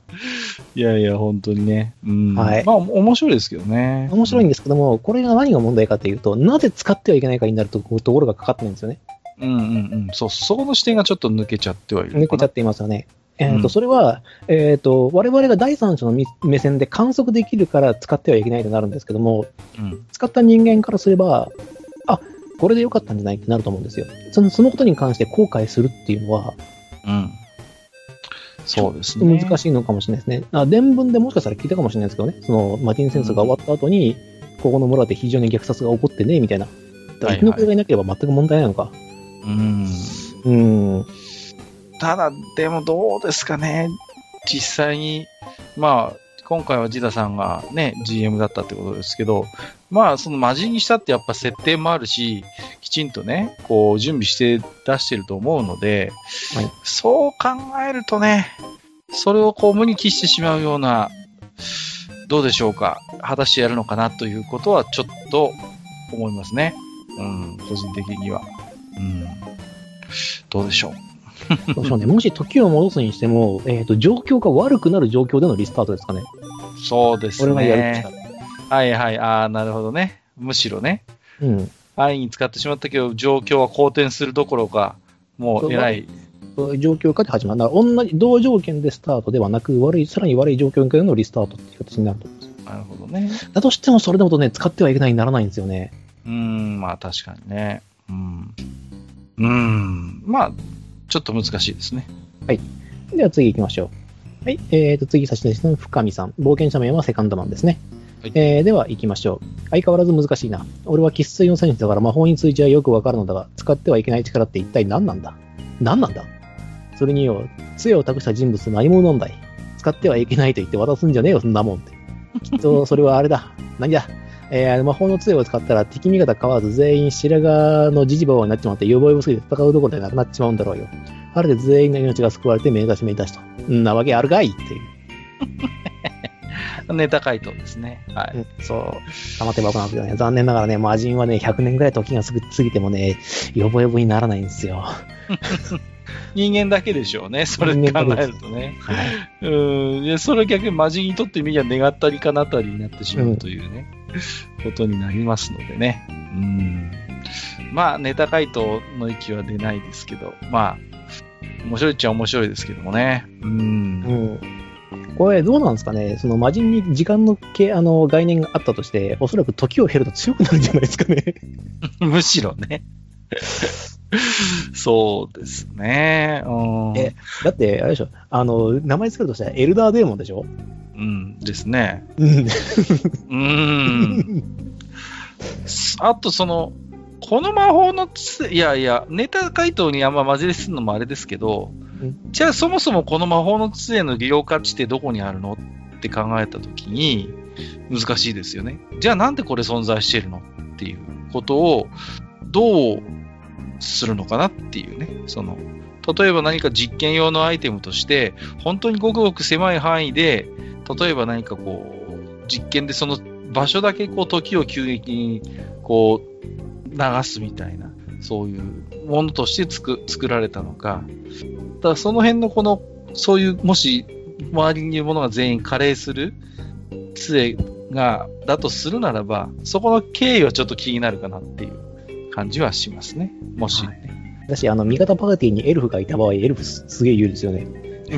いやいや、本当にね。うん。はい。まあ、面白いですけどね。面白いんですけども、これが何が問題かというと、なぜ使ってはいけないかになるとところがかかってるんですよね。うんうんうん。そう、そこの視点がちょっと抜けちゃってはいる抜けちゃっていますよね。えっ、ー、と、うん、それは、えっ、ー、と、我々が第三者の目線で観測できるから使ってはいけないとなるんですけども、うん、使った人間からすれば、あ、これで良かったんじゃないってなると思うんですよ。そのそのことに関して後悔するっていうのは、うん。そうですね。難しいのかもしれないですね。あ伝聞でもしかしたら聞いたかもしれないですけどね、そのマティン戦争が終わった後に、うん、ここの村で非常に虐殺が起こってね、みたいな。だ生き残りがいなければ全く問題ないのか。うん。うん。ただ、でもどうですかね。実際に、まあ、今回はジダさんがね、GM だったってことですけど、まあ、その魔人にしたってやっぱ設定もあるし、きちんとね、こう準備して出してると思うので、はい、そう考えるとね、それをこう無に帰してしまうような、どうでしょうか、果たしてやるのかなということはちょっと思いますね。うん、個人的には。うん。どうでしょう。どうしょうね。もし時を戻すにしても、えっ、ー、と、状況が悪くなる状況でのリスタートですかね。そうですね。俺がやる。はいはい。ああ、なるほどね。むしろね。うん。安易に使ってしまったけど、状況は好転するどころか、もう偉い。状況下で始まる。同じ、同条件でスタートではなく、悪い、さらに悪い状況下でのリスタートっていう形になると思います。なるほどね。だとしても、それでもとね、使ってはいけないにならないんですよね。うん、まあ確かにね。うん。うん。まあ、ちょっと難しいですね。はい。では次行きましょう。はい。えーと、次差し出しの深見さん。冒険者名はセカンドマンですね。はい、えー、では行きましょう。相変わらず難しいな。俺は生粋の戦士だから魔法についてはよくわかるのだが、使ってはいけない力って一体何なんだ？何なんだ？それによ、杖を託した人物何者なんだい？使ってはいけないと言って渡すんじゃねえよ、そんなもんって。きっと、それはあれだ。何だ？えー、魔法の杖を使ったら敵味方変わらず全員白髪のじじばばになっちまって、予防予すぎて戦うどころでなくなっちまうんだろうよ。あれで全員の命が救われて目指し目指しと。んなわけあるかいっていう。ネタ回答ですね。はい。そう。玉手箱なんですね、残念ながらね、魔人はね、100年ぐらい時が過ぎてもね、よぼよぼにならないんですよ。人間だけでしょうね、それ考えるとね。はい、うんでそれ逆に魔人にとってみりゃ願ったりかなったりになってしまうというね、うん、ことになりますのでね。うんまあ、ネタ回答の域は出ないですけど、まあ、面白いっちゃ面白いですけどもね。うん。うんこれどうなんですかね、その魔人に時間のけあの概念があったとして、おそらく時を経ると強くなるんじゃないですかね？むしろね。そうですね。うん、え、だって、あれでしょ、あの、名前作るとしたらエルダーデーモンでしょ？うん、ですね。うん。うん。あとその、この魔法の杖、いやいや、ネタ回答にあんま混じりするのもあれですけど、じゃあそもそもこの魔法の杖の利用価値ってどこにあるの？って考えたときに、難しいですよね。じゃあなんでこれ存在してるの？っていうことを、どうするのかなっていうね、その、例えば何か実験用のアイテムとして、本当にごくごく狭い範囲で、例えば何かこう、実験でその場所だけこう時を急激にこう流すみたいな、そういうものとして作作られたのか、だその辺のこの、そういう、もし周りにいるものが全員加齢する杖が、だとするならば、そこの経緯はちょっと気になるかなっていう感じはしますね。もし、ね。はい、私、あの、味方パーティーにエルフがいた場合、エルフすげえ言うんですよね。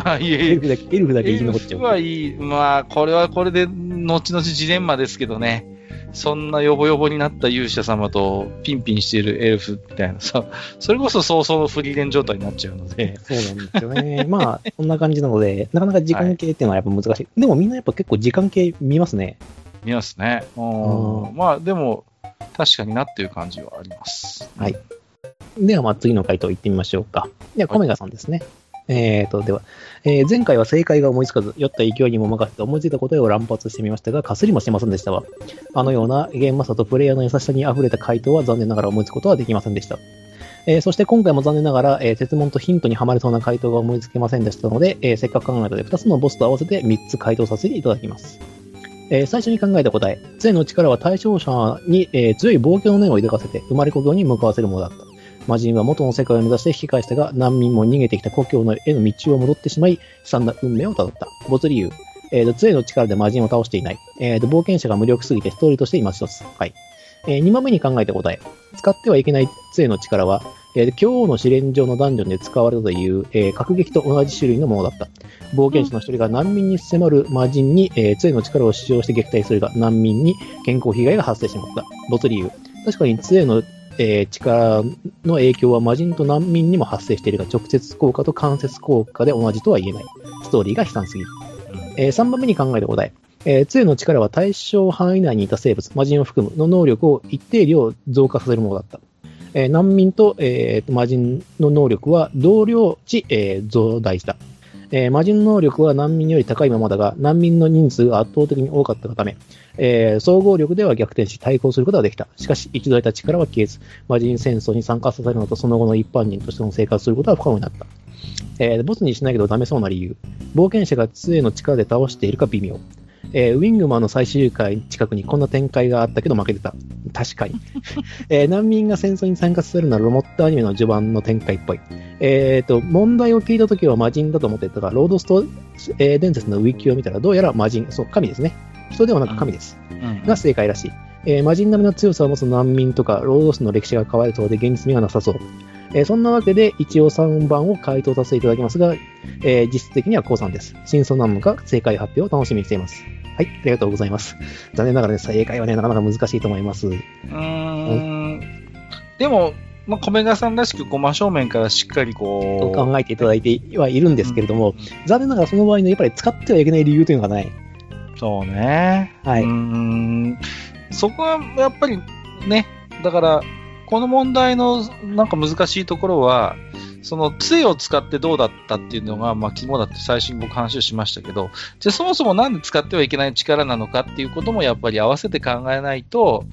まあ、いえ、エルフだけ、エルフだけ生き残っちゃう。エルフはいい。まあ、これはこれで、後々ジレンマですけどね。そんなヨボヨボになった勇者様とピンピンしているエルフみたいなさ、それこそ早々のフリーレン状態になっちゃうので。そうなんですよね。まあ、そんな感じなので、なかなか時間系っていうのはやっぱ難しい。はい、でもみんなやっぱ結構時間系見ますね。見ますね。まあ、でも、確かになっていう感じはあります。はい。では、まあ、次の回答いってみましょうか。では、コメガさんですね。えーと、では、えー、前回は正解が思いつかず、酔った勢いにも任せて思いついた答えを乱発してみましたが、かすりもしてませんでしたわ。あのようなゲームマスターとプレイヤーの優しさに溢れた回答は残念ながら思いつくことはできませんでした。えー、そして今回も残念ながら、えー、説問とヒントにはまれそうな回答が思いつけませんでしたので、えー、せっかく考えたので2つのボスと合わせて3つ回答させていただきます。え、最初に考えた答え、杖の力は対象者に、え、強い冒険の念を抱かせて生まれ故郷に向かわせるものだった。魔人は元の世界を目指して引き返したが、難民も逃げてきた故郷への道を戻ってしまい、悲惨な運命をたどった。没理由。えー、杖の力で魔人を倒していない。えー、冒険者が無力すぎてストーリーとして今一つ。はい。えー、2番目に考えた答え。使ってはいけない杖の力は、えー、今日の試練場のダンジョンで使われたという、えー、格撃と同じ種類のものだった。冒険者の一人が難民に迫る魔人に、えー、杖の力を使用して撃退するが、難民に健康被害が発生してしまった。没理由。確かに杖のえー、力の影響は魔人と難民にも発生しているが、直接効果と間接効果で同じとは言えない。ストーリーが悲惨すぎる。えー、3番目に考えた答え。えー、杖の力は対象範囲内にいた生物、魔人を含むの能力を一定量増加させるものだった。えー、難民と、えー、魔人の能力は同量値、えー、増大した。えー、魔人能力は難民より高いままだが、難民の人数が圧倒的に多かったため、えー、総合力では逆転し対抗することができた。しかし、一度得た力は消えず、魔人戦争に参加させるのとその後の一般人としての生活することは不可能になった。えー、ボスにしないけどダメそうな理由。冒険者が杖の力で倒しているか微妙。えー、ウィングマンの最終回近くにこんな展開があったけど負けてた。確かに。えー、難民が戦争に参加するならロボットアニメの序盤の展開っぽい。えっ、ー、と、問題を聞いた時は魔人だと思ってたが、ロードスト、えー、伝説のウィキを見たらどうやら魔人、そう、神ですね。人ではなく神です。うん、が正解らしい。えー、魔人並みの強さを持つ難民とか、ロードスの歴史が変わるそうで現実味がなさそう。えー、そんなわけで、一応3番を回答させていただきますが、えー、実質的には高3です。真相なのか正解発表を楽しみにしています。はい、ありがとうございます。残念ながらね、正解はね、なかなか難しいと思います。うーん。でも、まあ、米川さんらしく、こう、真正面からしっかりこう。考えていただいてはいるんですけれども、うん、残念ながらその場合の、やっぱり使ってはいけない理由というのがない。そうね。はい。うん。そこは、やっぱり、ね、だから、この問題のなんか難しいところは、その杖を使ってどうだったっていうのが、まあ、肝だって最初に僕話をしましたけど、じゃあそもそもなんで使ってはいけない力なのかっていうこともやっぱり合わせて考えないと、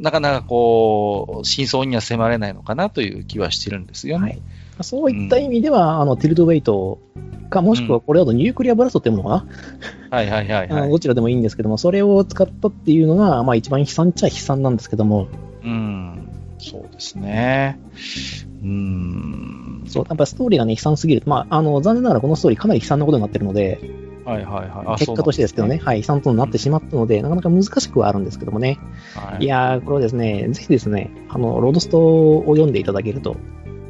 なかなかこう、真相には迫れないのかなという気はしてるんですよね。はい。そういった意味では、うん、あの、ティルトウェイトか、もしくはこれだとニュークリアブラストっていうのかな、はいはいはい、はい、どちらでもいいんですけども、それを使ったっていうのが、まあ一番悲惨っちゃ悲惨なんですけども。うん、そうですね。うん。そう、やっぱストーリーがね、悲惨すぎる。まあ、あの、残念ながらこのストーリーかなり悲惨なことになってるので、はいはいはい。結果としてですけどね、ねはい、悲惨となってしまったので、うん、なかなか難しくはあるんですけどもね。はい、いやー、これはですね、ぜひですね、あの、ロードストを読んでいただけると、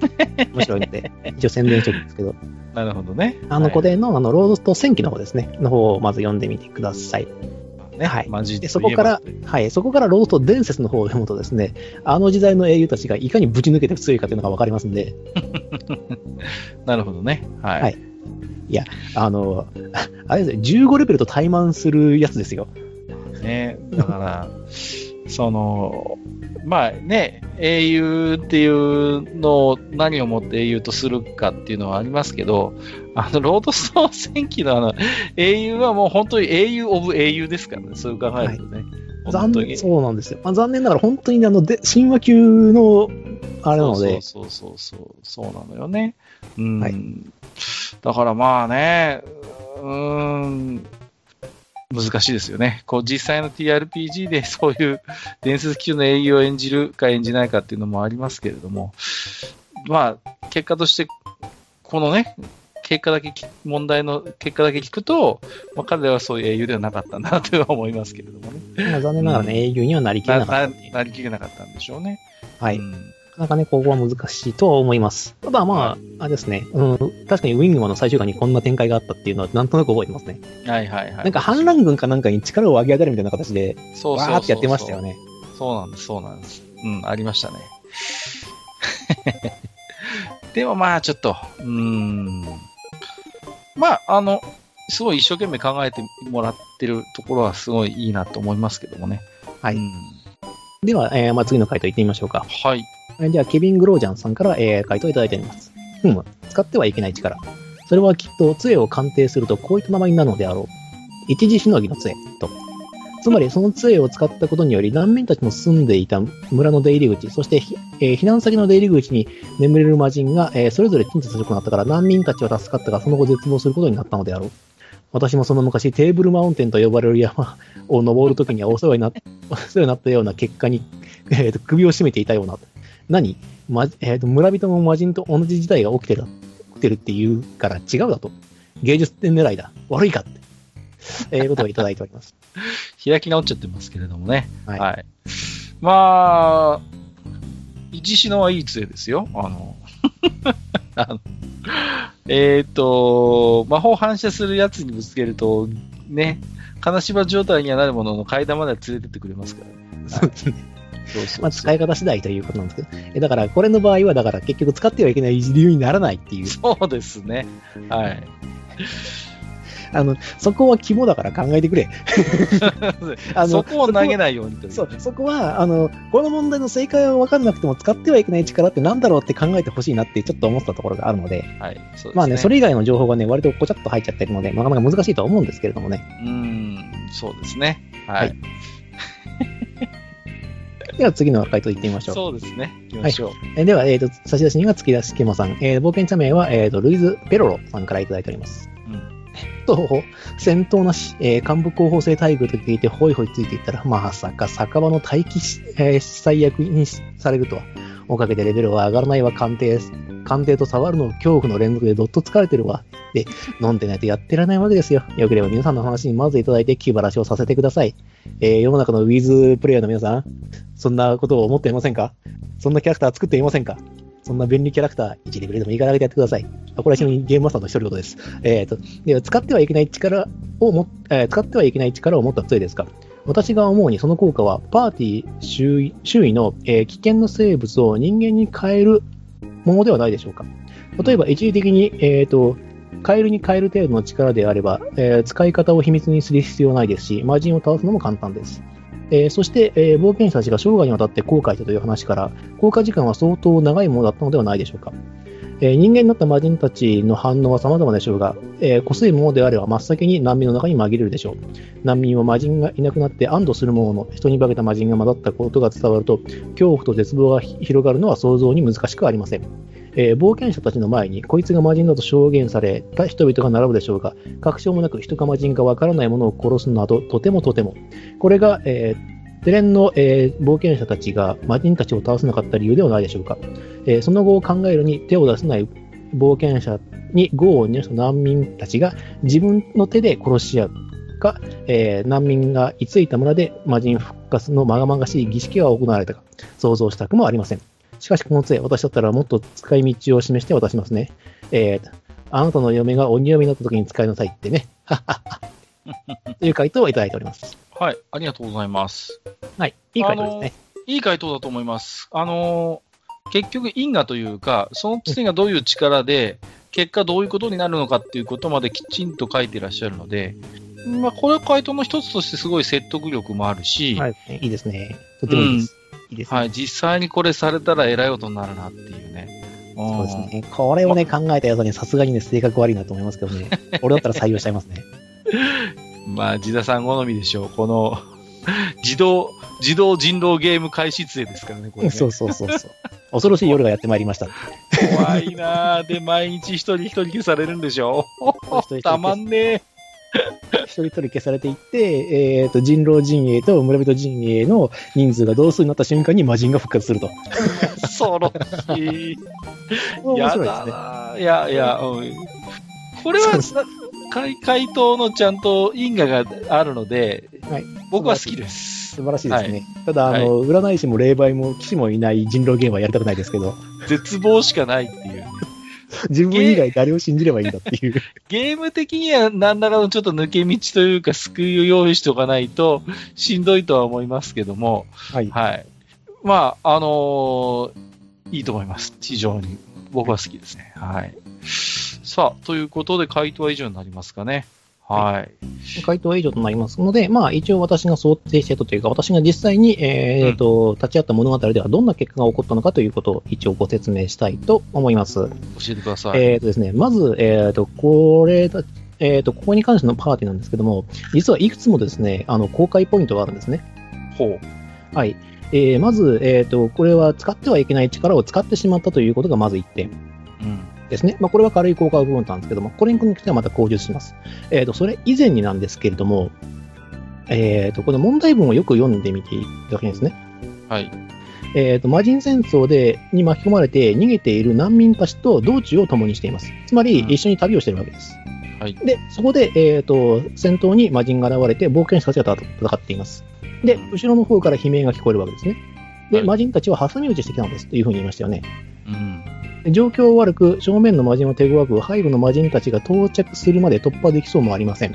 面白いので、一応宣伝しておくんですけど。なるほどね。あの、これの、あの、ロードスト戦記の方ですね、の方をまず読んでみてください。ね。はい。マジで。そこから、はい。そこからロースト伝説の方を読むとですね、あの時代の英雄たちがいかにぶち抜けて強いかというのがわかりますんで。なるほどね。はい。はい。いや、あの、あれですね、15レベルと怠慢するやつですよ。ねだから、その、まあね、英雄っていうのを何をもって英雄とするかっていうのはありますけど、あの、ロードストーン戦記のあの、英雄はもう本当に英雄オブ英雄ですからね、そう考えるとね。はい残念、そうなんですよ。まあ、残念ながら本当にあの、で、神話級の、あれなので。そうそうそうそう、そうなのよね。うん。はい、だからまあね、うん、難しいですよね。こう実際の TRPG でそういう伝説級の英雄を演じるか演じないかっていうのもありますけれども、まあ、結果として、このね、結果だけ、問題の結果だけ聞くと、まあ、彼らはそういう英雄ではなかったんだなとは思いますけれどもね。まあ、残念ながらね、うん、英雄にはなりきれなかったな。なりきれなかったんでしょうね。はい。うんなかなかね、ここは難しいとは思います。ただまあ、あれですね、うん、確かにウィングマンの最終回にこんな展開があったっていうのはなんとなく覚えてますね。はいはいはい。なんか反乱軍かなんかに力を上げ上げるみたいな形で、そうわーってやってましたよね。そうなんです、そうなんです。うん、ありましたね。でもまあちょっと、うん。まあ、あの、すごい一生懸命考えてもらってるところはすごいいいなと思いますけどもね。はい。うん、では、えー、まあ、次の回答いってみましょうか。はい。では、ケビン・グロージャンさんから、えー、回答いただいております。うん、使ってはいけない力。それはきっと杖を鑑定するとこういった名前になるのであろう。一時しのぎの杖と。つまり、その杖を使ったことにより、難民たちの住んでいた村の出入り口、そして、えー、避難先の出入り口に眠れる魔人が、えー、それぞれ鎮座するくなったから、難民たちは助かったが、その後絶望することになったのであろう。私もその昔、テーブルマウンテンと呼ばれる山を登るときにはお世話になっお世話になったような結果に、えーと、首を絞めていたような。何、まえーと、村人も魔人と同じ事態が起きてる起きてるって言うから違うだと。芸術点狙いだ。悪いかって。えー、ことをいただいております。開き直っちゃってますけれどもね。はい。はい、まあ、一死のはいい杖ですよ。あの、あのえっ、と、魔法反射するやつにぶつけると、ね、金縛状態にはなるものの階段まで連れてってくれますからね。そうですね。そうそうまあ、使い方次第ということなんですけど、えだから、これの場合は、だから結局使ってはいけない理由にならないっていう。そうですね。はい。あの、そこは肝だから考えてくれ。あのそこを投げないようにとそう、そこは、あの、この問題の正解は分かんなくても使ってはいけない力ってなんだろうって考えてほしいなってちょっと思ったところがあるので、はい。でね、まあね、それ以外の情報がね、割とこちゃっと入っちゃってるので、なかなか難しいとは思うんですけれどもね。うん、そうですね。はい。はい では次の回答いってみましょう。そうですね。行きましょう。はい、では、えっ、ー、と、差出人は月出しけまさん。えー、冒険者名は、えっ、ー、と、ルイズ・ペロロさんからいただいております。と、戦闘なし、えー、幹部候補生待遇と聞いて、ほいほいついていったら、まさか酒場の待機し、えー、最悪にされるとは。おかげでレベルは上がらないわ、鑑定。鑑定と触るの恐怖の連続でどっと疲れてるわ。で、飲んでないとやってられないわけですよ。よければ皆さんの話にまずいただいて気晴らしをさせてください。えー、世の中のウィズプレイヤーの皆さん、そんなことを思っていませんか？そんなキャラクター作っていませんか？そんな便利キャラクター、1レベルでもいいから上げてやってください。あこれはちなみにゲームマスターの一人言です。えっ、ー、と、で使ってはいけない力をも、えー、使ってはいけない力を持った杖ですか？私が思うにその効果は、パーティー周囲周囲の、えー、危険な生物を人間に変えるものではないでしょうか？例えば、一時的に、えっ、ー、と、カエルに変える程度の力であれば、えー、使い方を秘密にする必要ないですし、魔人を倒すのも簡単です。えー、そして、えー、冒険者たちが生涯にわたって後悔したという話から、効果時間は相当長いものだったのではないでしょうか。えー、人間になった魔人たちの反応は様々でしょうが、えー、濃すいものであれば真っ先に難民の中に紛れるでしょう。難民は魔人がいなくなって安堵するものの、人に化けた魔人が混ざったことが伝わると、恐怖と絶望が広がるのは想像に難しくありません。えー、冒険者たちの前に、こいつが魔人だと証言された人々が並ぶでしょうが、確証もなく人か魔人かわからないものを殺すなど、とてもとても。これが、えーデレンの、えー、冒険者たちが魔人たちを倒せなかった理由ではないでしょうか。えー、その後を考えるに手を出せない冒険者に業を煮した難民たちが自分の手で殺し合うか、えー、難民が居ついた村で魔人復活のまがまがしい儀式が行われたか、想像したくもありません。しかしこの杖、私だったらもっと使い道を示して渡しますね。えー、あなたの嫁が鬼嫁になった時に使いなさいってね。という回答をいただいております。はい、ありがとうございます。はい、いい回答ですね。いい回答だと思います。あのー、結局因果というか、その次がどういう力で、結果どういうことになるのかっていうことまできちんと書いてらっしゃるので、まあ、これは回答の一つとしてすごい説得力もあるし、はい、いいですね。とてもいいです。うん、いいです、ね、はい。実際にこれされたら偉いことになるなっていうね。そうですね。これをね、考えたやつにさすがにね、性格悪いなと思いますけどね。俺だったら採用しちゃいますね。まあ、ジダさん好みでしょう。この、自動、自動人狼ゲーム開始杖ですからね、これ、ね、そうそうそうそう。恐ろしい夜がやってまいりました。怖いなで、毎日一人一人消されるんでしょたまんねえ。一人一人消されていって、えっ、ー、と、人狼陣営と村人陣営の人数が同数になった瞬間に魔人が復活すると。恐ろしい。面白いですね。いや、いや、うん。これは、回回答のちゃんと因果があるので、はい、僕は好きです。素晴らしいですね。はい、ただ、あの、はい、占い師も霊媒も騎士もいない人狼ゲームはやりたくないですけど。絶望しかないっていう。自分以外誰を信じればいいんだっていう。ゲーム的には何らかのちょっと抜け道というか救いを用意しておかないとしんどいとは思いますけども、はい。はい。まあ、あのー、いいと思います。非常に。僕は好きですね。はい。さあ、ということで回答は以上になりますかね。はい。回答は以上となりますので、まあ一応私が想定してたというか、私が実際に、えっ、ー、と、うん、立ち会った物語ではどんな結果が起こったのかということを一応ご説明したいと思います。教えてください。えっ、ー、とですね、まず、えっ、ー、と、これだ、えっ、と、ここに関してのパーティーなんですけども、実はいくつもですね、あの、公開ポイントがあるんですね。ほう。はい。えー、まず、えっ、と、これは使ってはいけない力を使ってしまったということがまず1点。うん。ですね。まあ、これは軽い効果部分なんですけども、これに関してはまた口述します。えっ、ー、と、それ以前になんですけれども、えっ、ー、と、この問題文をよく読んでみていただきですね。はい。えっ、ー、と、魔人戦争で、に巻き込まれて逃げている難民たちと道中を共にしています。つまり、一緒に旅をしているわけです。はい。で、そこで、えっ、と、戦闘に魔人が現れて、冒険者たちが戦っています。で、後ろの方から悲鳴が聞こえるわけですね。で、はい、魔人たちは挟み撃ちしてきたのですというふうに言いましたよね。うん。状況悪く、正面の魔人は手強く、背後の魔人たちが到着するまで突破できそうもありません。う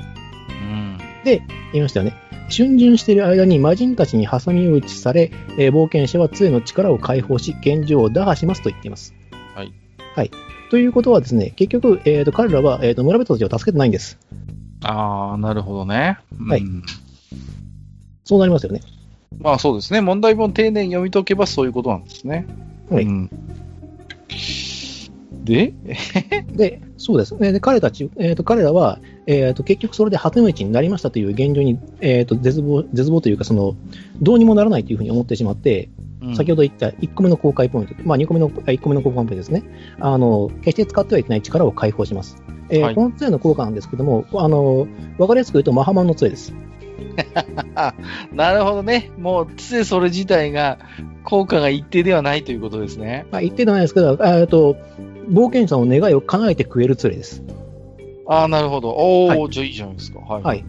ん、で、言いましたよね。春巡している間に魔人たちに挟み撃ちされ、えー、冒険者は杖の力を解放し、現状を打破しますと言っています。はい。はい。ということはですね、結局、えーと、彼らは、えーと、村人たちを助けてないんです。ああ、なるほどね。はい。そうなりますよね。まあそうですね。問題文丁寧に読み解けばそういうことなんですね。はい。うんで？で、そうです。で、彼たち、えっ、ー、と、彼らは、えっ、ー、と、結局それで鳩の市になりましたという現状に、えっ、ー、と、絶望、絶望というか、その、どうにもならないというふうに思ってしまって、うん、先ほど言った1個目の公開ポイント、まあ2個目の、1個目の公開ポイントですね。あの、決して使ってはいけない力を解放します。えー、はい、この杖の効果なんですけども、あの、わかりやすく言うと、マハマンの杖です。なるほどね。もう、杖それ自体が、効果が一定ではないということですね。まあ、一定ではないですけど、えっと、冒険者の願いを叶えてくれる杖です。ああ、なるほど。おお、はい、じゃあいいじゃないですか。はい。はい。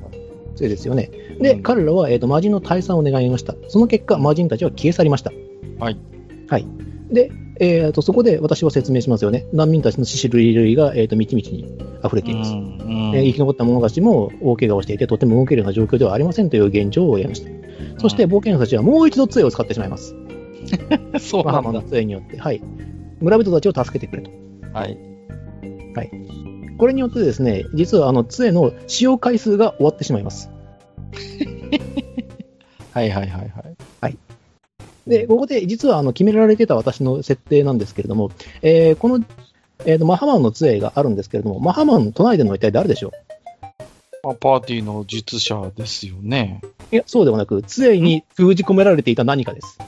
杖ですよね。で、うん、彼らは、えーと、魔人の退散を願いました。その結果、魔人たちは消え去りました。はい。はい。で、えーと、そこで私は説明しますよね。難民たちの死死類類が、えーと、みちみちに溢れています、うんうんえー、生き残った者たちも大怪我をしていて、とても動けるような状況ではありませんという現状をやりました。そして、冒険者たちはもう一度杖を使ってしまいます。そうなんだ。マハマの杖によって。はい。村人たちを助けてくれと。はい。はい。これによってですね、実はあの杖の使用回数が終わってしまいます。はいはいはいはい。はい。で、ここで実はあの決められてた私の設定なんですけれども、えー、この、えーと、マハマンの杖があるんですけれども、マハマンの唱えてるのは一体誰でしょう？あパーティーの術者ですよね。いや、そうではなく、杖に封じ込められていた何かです。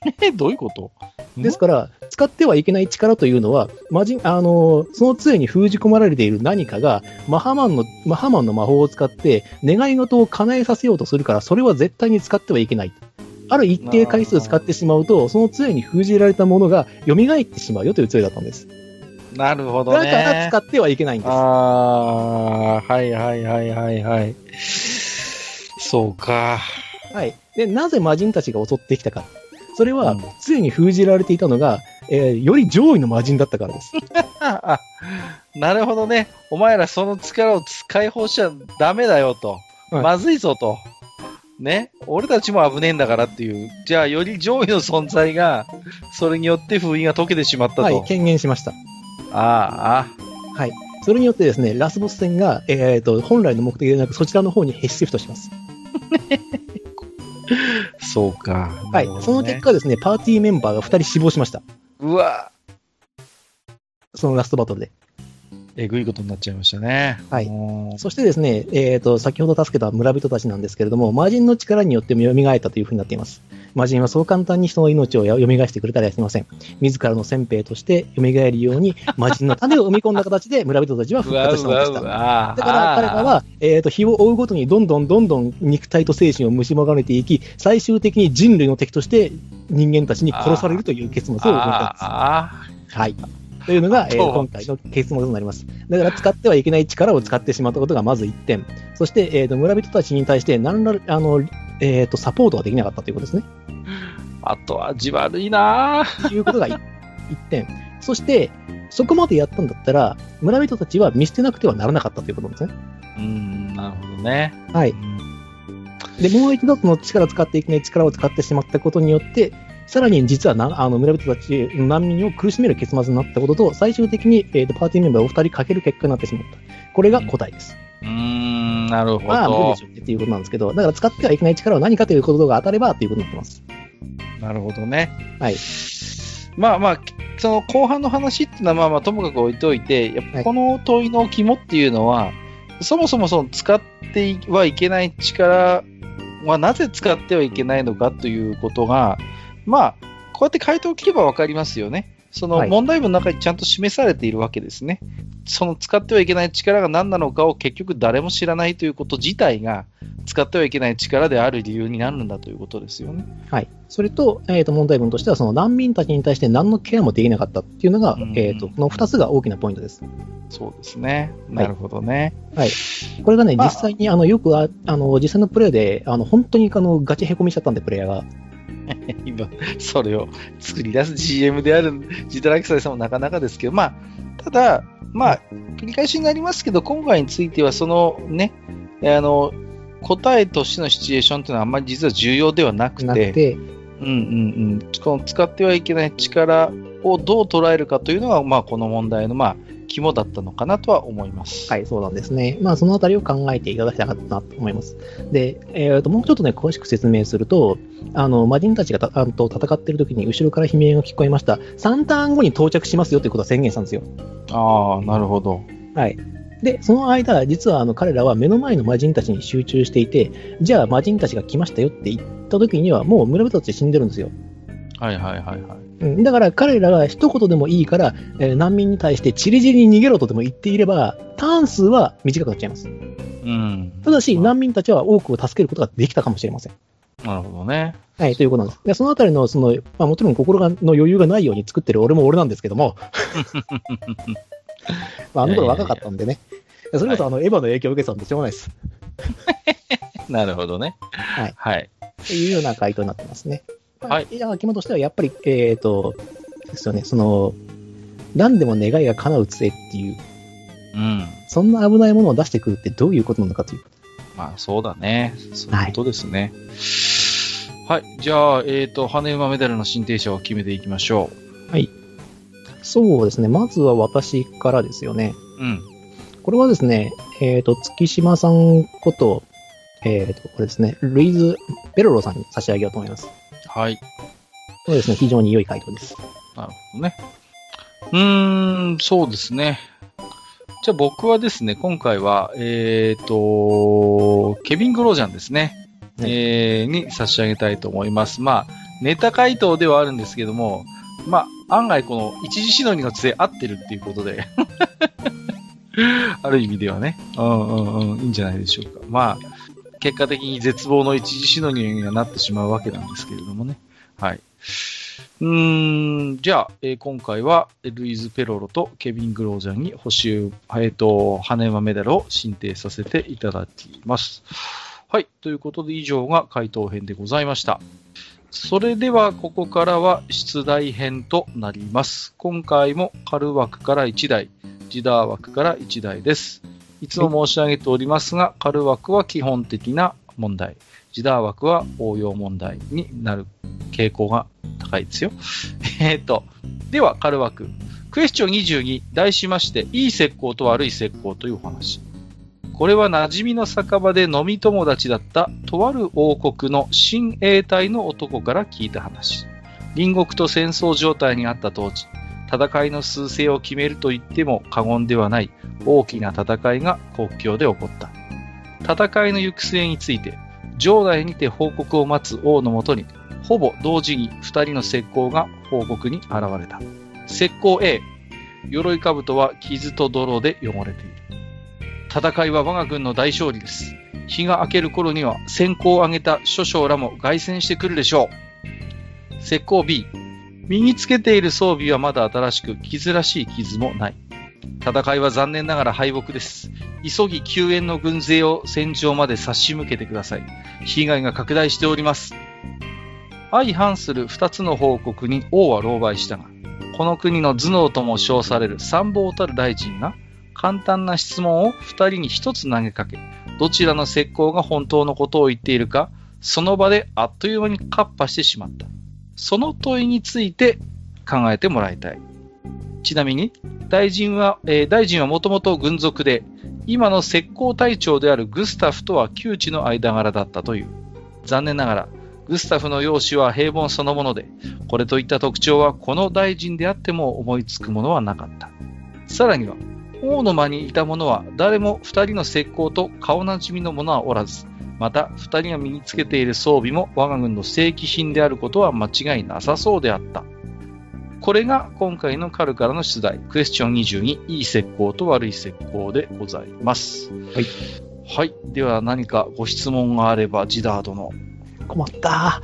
え、どういうこと？ですから、使ってはいけない力というのは、魔人、あの、その杖に封じ込められている何かが、マハマンの、マハマンの魔法を使って、願い事を叶えさせようとするから、それは絶対に使ってはいけない。ある一定回数使ってしまうと、その杖に封じられたものが蘇ってしまうよという杖だったんです。なるほどね。だから使ってはいけないんです。ああ、はいはいはいはいはい。そうか。はい。で、なぜ魔人たちが襲ってきたか。それは、常に封じられていたのが、えー、より上位の魔人だったからです。なるほどね。お前らその力を解放しちゃダメだよと。はい、まずいぞと。ね。俺たちも危ねえんだからっていう。じゃあ、より上位の存在が、それによって封印が解けてしまったと。はい、権限しました。ああ。はい。それによってですね、ラスボス戦が、えっ、ー、と、本来の目的でなく、そちらの方にヘッシフトします。そうか。はい。その結果ですね、パーティーメンバーが2人死亡しました。うわそのラストバトルで。えぐいことになっちゃいましたね。はい。そしてですね、えっ、ー、と、先ほど助けた村人たちなんですけれども、魔人の力によって蘇ったというふうになっています。魔人はそう簡単に人の命を蘇してくれたりはしません。自らの先兵として蘇るように、魔人の種を生み込んだ形で村人たちは復活したのでした。だから彼らは、えっ、ー、と、日を追うごとにどんどんどんどん肉体と精神を蝕まれていき、最終的に人類の敵として人間たちに殺されるという結末を起こったんです。はい。というのが、えー、今回の結末となります。だから使ってはいけない力を使ってしまったことがまず1点。そして、えーと、村人たちに対して何ら、あの、えっ、ー、と、サポートができなかったということですね。後味悪いなということが 1, 1 点。そして、そこまでやったんだったら、村人たちは見捨てなくてはならなかったということですね。うん、なるほどね。はい。で、もう一度その力使っていけない力を使ってしまったことによって、さらに実はなあの村人たちの難民を苦しめる結末になったことと、最終的に、えーと、パーティーメンバーを2人かける結果になってしまった。これが答えです。うーん、なるほど。まあ、無理でしょっていうことなんですけど、だから使ってはいけない力は何かということが当たればということになってます。なるほどね。はい。まあまあ、その後半の話っていうのはまあまあともかく置いといて、やっぱこの問いの肝っていうのは、はい、そもそもその使ってはいけない力はなぜ使ってはいけないのかということが、まあ、こうやって回答を聞けば分かりますよね。その問題文の中にちゃんと示されているわけですね。はい、その使ってはいけない力が何なのかを結局誰も知らないということ自体が使ってはいけない力である理由になるんだということですよね。はい。それと、えっ、ー、と、問題文としては、その難民たちに対して何のケアもできなかったっていうのが、うん、えと、この2つが大きなポイントです。そうですね。なるほどね。はい。これがね、まあ、実際に、あの、よくあ、あの、実際のプレイで、あの、本当に、あの、ガチへこみしちゃったんで、プレイヤーが。今、それを作り出す GM であるジタラキサイさんもなかなかですけど、まあ、ただ、まあ、繰り返しになりますけど、今回については、そのね、あの、答えとしてのシチュエーションというのはあんまり実は重要ではなくて、て。うんうんうん、この使ってはいけない力をどう捉えるかというのが、まあ、この問題の、まあ、肝だったのかなとは思います。はい、そうなんですね。まあ、そのあたりを考えていただきたかったなと思います。で、えー、ともうちょっとね、詳しく説明すると、あの、魔人たちがたあと戦っている時に後ろから悲鳴が聞こえました。3ターン後に到着しますよということは宣言したんですよ。ああ、なるほど。はい。で、その間、実はあの彼らは目の前の魔人たちに集中していて、じゃあ魔人たちが来ましたよって言った時には、もう村人たち死んでるんですよ。はいはいはいはい。うん、だから彼らが一言でもいいから、えー、難民に対してチリチリに逃げろとでも言っていれば、ターン数は短くなっちゃいます。うん。ただし、難民たちは多くを助けることができたかもしれません。なるほどね。はい、ということなんです。でそのあたりの、その、まあもちろん心がの余裕がないように作ってる俺も俺なんですけども、まあ、あの頃若かったんでね。それこそあの、エヴァの影響を受けてたんでしょうがないです。なるほどね。はい。はい。というような回答になってますね。はい。じゃあ、肝としてはやっぱり、えっ、ー、と、ですよね、その、何でも願いが叶う杖っていう、うん。そんな危ないものを出してくるってどういうことなのかという。まあ、そうだね。そういうことですね。はい。はい、じゃあ、えっ、ー、と、羽馬メダルの進呈者を決めていきましょう。はい。そうですね。まずは私からですよね。うん。これはですね、えっ、ー、と、月島さんこと、えっ、ー、と、これですね、ルイズ・ベロロさんに差し上げようと思います。はい。そうですね、非常に良い回答です。なるほどね。うーん、そうですね。じゃあ僕はですね、今回は、えっ、ー、と、ケビン・グロージャンですね。ねえー、に差し上げたいと思います。まあ、ネタ回答ではあるんですけども、まあ、案外この一時しのぎの杖合ってるっていうことで ある意味ではね、うんうんうん、いいんじゃないでしょうか。まあ、結果的に絶望の一時しのぎにはなってしまうわけなんですけれどもね。はい。うーん、じゃあ、えー、今回は、ルイズ・ペロロとケビン・グロージャンに補修、えっ、ー、と、羽山メダルを進呈させていただきます。はい。ということで、以上が回答編でございました。それでは、ここからは出題編となります。今回もカル枠から1台、ジダー枠から1台です。いつも申し上げておりますが、カル枠は基本的な問題、ジダー枠は応用問題になる傾向が高いですよ。えっと、では、カル枠。クエスチョン22、題しまして、いい石膏と悪い石膏というお話。これは馴染みの酒場で飲み友達だったとある王国の親衛隊の男から聞いた話。隣国と戦争状態にあった当時、戦いの数勢を決めると言っても過言ではない大きな戦いが国境で起こった。戦いの行く末について、城内にて報告を待つ王のもとに、ほぼ同時に二人の石膏が報告に現れた。石膏 A、鎧兜は傷と泥で汚れている。戦いは我が軍の大勝利です。日が明ける頃には先行を挙げた諸将らも凱旋してくるでしょう。石膏 B、身につけている装備はまだ新しく、傷らしい傷もない。戦いは残念ながら敗北です。急ぎ救援の軍勢を戦場まで差し向けてください。被害が拡大しております。相反する二つの報告に王は狼狽したが、この国の頭脳とも称される参謀たる大臣が、簡単な質問を二人に一つ投げかけ、どちらの石膏が本当のことを言っているか、その場であっという間にカッパしてしまった。その問いについて考えてもらいたい。ちなみに、大臣は、えー、大臣はもともと軍属で、今の石膏隊長であるグスタフとは旧知の間柄だったという。残念ながら、グスタフの容姿は平凡そのもので、これといった特徴はこの大臣であっても思いつくものはなかった。さらには、王の間にいた者は誰も二人の石膏と顔なじみの者はおらず、また二人が身につけている装備も我が軍の正規品であることは間違いなさそうであった。これが今回のカルからの出題、クエスチョン22、いい石膏と悪い石膏でございます。はい。はい。では何かご質問があれば、ジダー殿。困った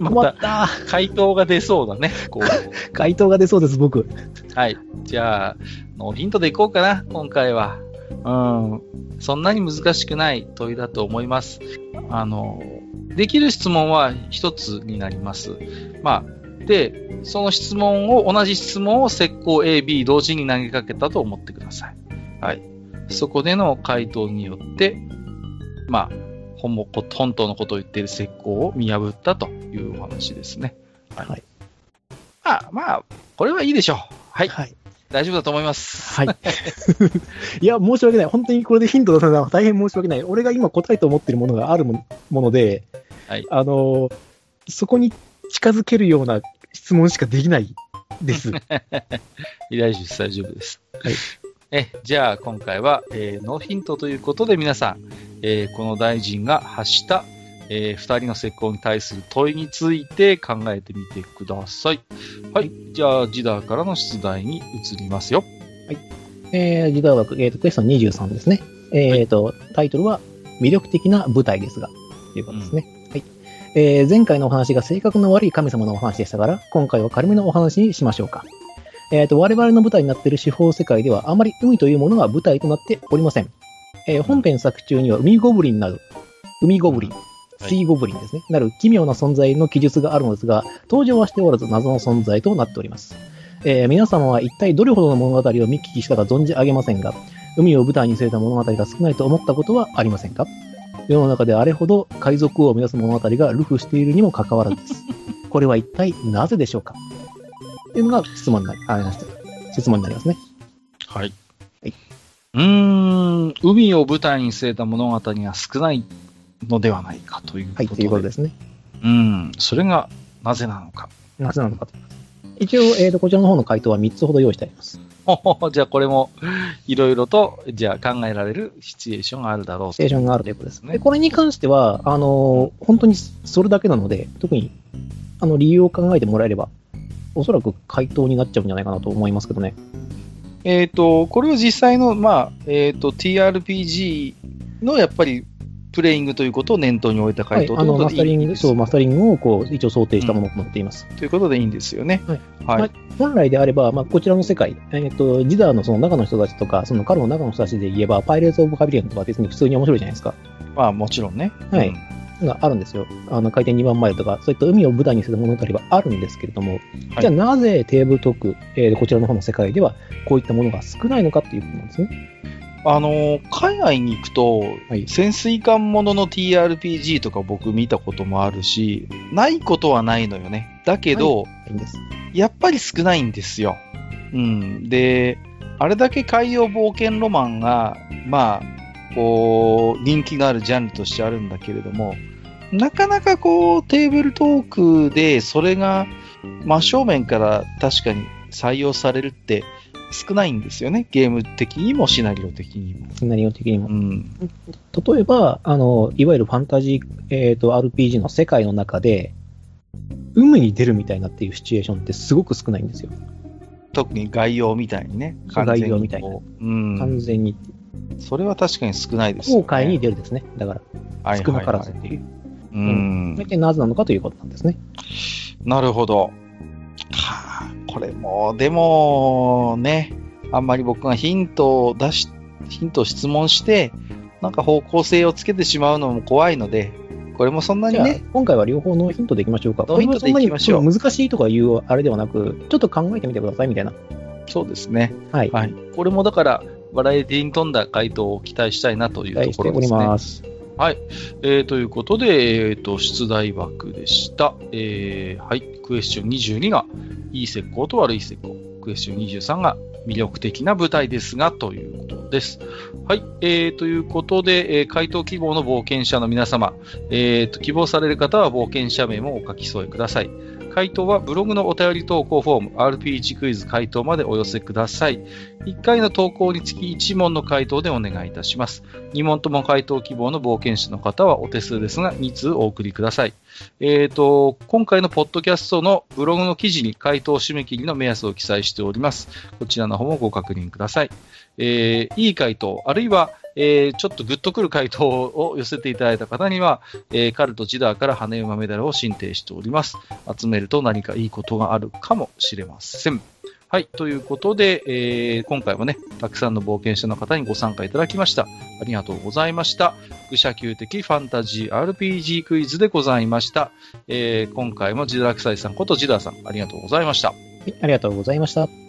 困った回答が出そうだね。こう 回答が出そうです、僕。はい。じゃあ、ノーヒントでいこうかな、今回は。うん。そんなに難しくない問いだと思います。あの、できる質問は一つになります。まあ、で、その質問を、同じ質問を石膏 A、B 同時に投げかけたと思ってください。はい。そこでの回答によって、まあ、本も本当のことを言っている石膏を見破ったというお話ですね。はい。まあ、まあ、これはいいでしょう。はい。はい。大丈夫だと思います。はい。いや、申し訳ない。本当にこれでヒント出すのは大変申し訳ない。俺が今答えと思っているものがあるもので、はい。あの、そこに近づけるような質問しかできないです。大丈夫です、大丈夫です。はい。え、じゃあ今回は、えー、ノーヒントということで皆さん、えー、この大臣が発した、えー、二人の石膏に対する問いについて考えてみてください。はい。じゃあ、ジダーからの出題に移りますよ。はい。えー、ジダー枠、えっ、ー、と、クエストン23ですね。えっ、ー、と、はい、タイトルは、魅力的な舞台ですが、ということですね。うんえー、前回のお話が性格の悪い神様のお話でしたから、今回は軽めのお話にしましょうか。えっ、ー、と、我々の舞台になっている司法世界では、あまり海というものが舞台となっておりません。えー、本編作中には海ゴブリンなる、海ゴブリン、水ゴブリンですね、はい、なる奇妙な存在の記述があるのですが、登場はしておらず謎の存在となっております。えー、皆様は一体どれほどの物語を見聞きしたか存じ上げませんが、海を舞台に据えた物語が少ないと思ったことはありませんか？世の中であれほど海賊王を目指す物語が流布しているにもかかわらずです。これは一体なぜでしょうか？というのが質問になり、あ。質問になりますね。はい。はい、うーん、海を舞台に据えた物語が少ないのではないかということで。はい、ということですね。うん、それがなぜなのか。なぜなのかと。一応、えーと、こちらの方の回答は3つほど用意してあります。じゃあこれも、いろいろと、じゃあ考えられるシチュエーションがあるだろうシチュエーションがあるということですね。で、これに関しては、あのー、本当にそれだけなので、特に、あの、理由を考えてもらえれば、おそらく回答になっちゃうんじゃないかなと思いますけどね。えっ、ー、と、これは実際の、まあ、えっ、ー、と、TRPG のやっぱりプレイングということを念頭に置いた回答ということではい、マスタリングそう、マスタリングをこう一応想定したものとなっています。うん、ということでいいんですよね。はい。はいまあ、本来であれば、まあ、こちらの世界、えっ、ー、と、ジダーのその中の人たちとか、そのカルの中の人たちで言えば、パイレーツ・オブ・カビリアンとか別に普通に面白いじゃないですか。まあ、もちろんね。はい。うん、があるんですよ。あの、回転2番前とか、そういった海を舞台にする物語はあるんですけれども、はい、じゃあなぜテーブルトーク、えー、こちらの方の世界では、こういったものが少ないのかっていうことなんですね。あの、海外に行くと、はい、潜水艦ものの TRPG とか僕見たこともあるし、ないことはないのよね。だけど、はい、やっぱり少ないんですよ。うん。で、あれだけ海洋冒険ロマンが、まあ、こう、人気のあるジャンルとしてあるんだけれども、なかなかこう、テーブルトークでそれが真正面から確かに採用されるって少ないんですよね。ゲーム的にもシナリオ的にも。シナリオ的にも。うん、例えば、あの、いわゆるファンタジー、えっ、ー、と、RPG の世界の中で、海に出るみたいなっていうシチュエーションってすごく少ないんですよ。特に概要みたいにね。概要みたいな。うん、完全に。それは確かに少ないですね。後悔に出るですね。だから、少なからずっていう。うん。大体なぜなのかということなんですね。なるほど。はあ、これも、でも、ね、あんまり僕がヒントを出し、ヒントを質問して、なんか方向性をつけてしまうのも怖いので、これもそんなにね。今回は両方ノーヒントでいきましょうか。ノーヒントでいきましょう。難しいとかいうあれではなく、ちょっと考えてみてくださいみたいな。そうですね。はい。はい、これもだから、バラエティに富んだ回答を期待したいなというところですね。期待しております。はい。えー、ということで、えっ、ー、と、出題枠でした。えー、はい。クエスチョン22が、いい石膏と悪い石膏。クエスチョン23が、魅力的な舞台ですが、ということです。はい。えー、ということで、えー、回答希望の冒険者の皆様、えー、と、希望される方は冒険者名もお書き添えください。回答はブログのお便り投稿フォーム、RPG クイズ回答までお寄せください。1回の投稿につき1問の回答でお願いいたします。2問とも回答希望の冒険者の方はお手数ですが、2通お送りください。えっ、ー、と、今回のポッドキャストのブログの記事に回答締め切りの目安を記載しております。こちらの方もご確認ください。えー、いい回答、あるいは、えー、ちょっとグッとくる回答を寄せていただいた方には、えー、カルトジダーから羽馬メダルを申請しております。集めると何かいいことがあるかもしれません。はい。ということで、えー、今回もね、たくさんの冒険者の方にご参加いただきました。ありがとうございました。愚者級的ファンタジー RPG クイズでございました。えー、今回もジダラクサイさんことジダーさん、ありがとうございました。はい、ありがとうございました。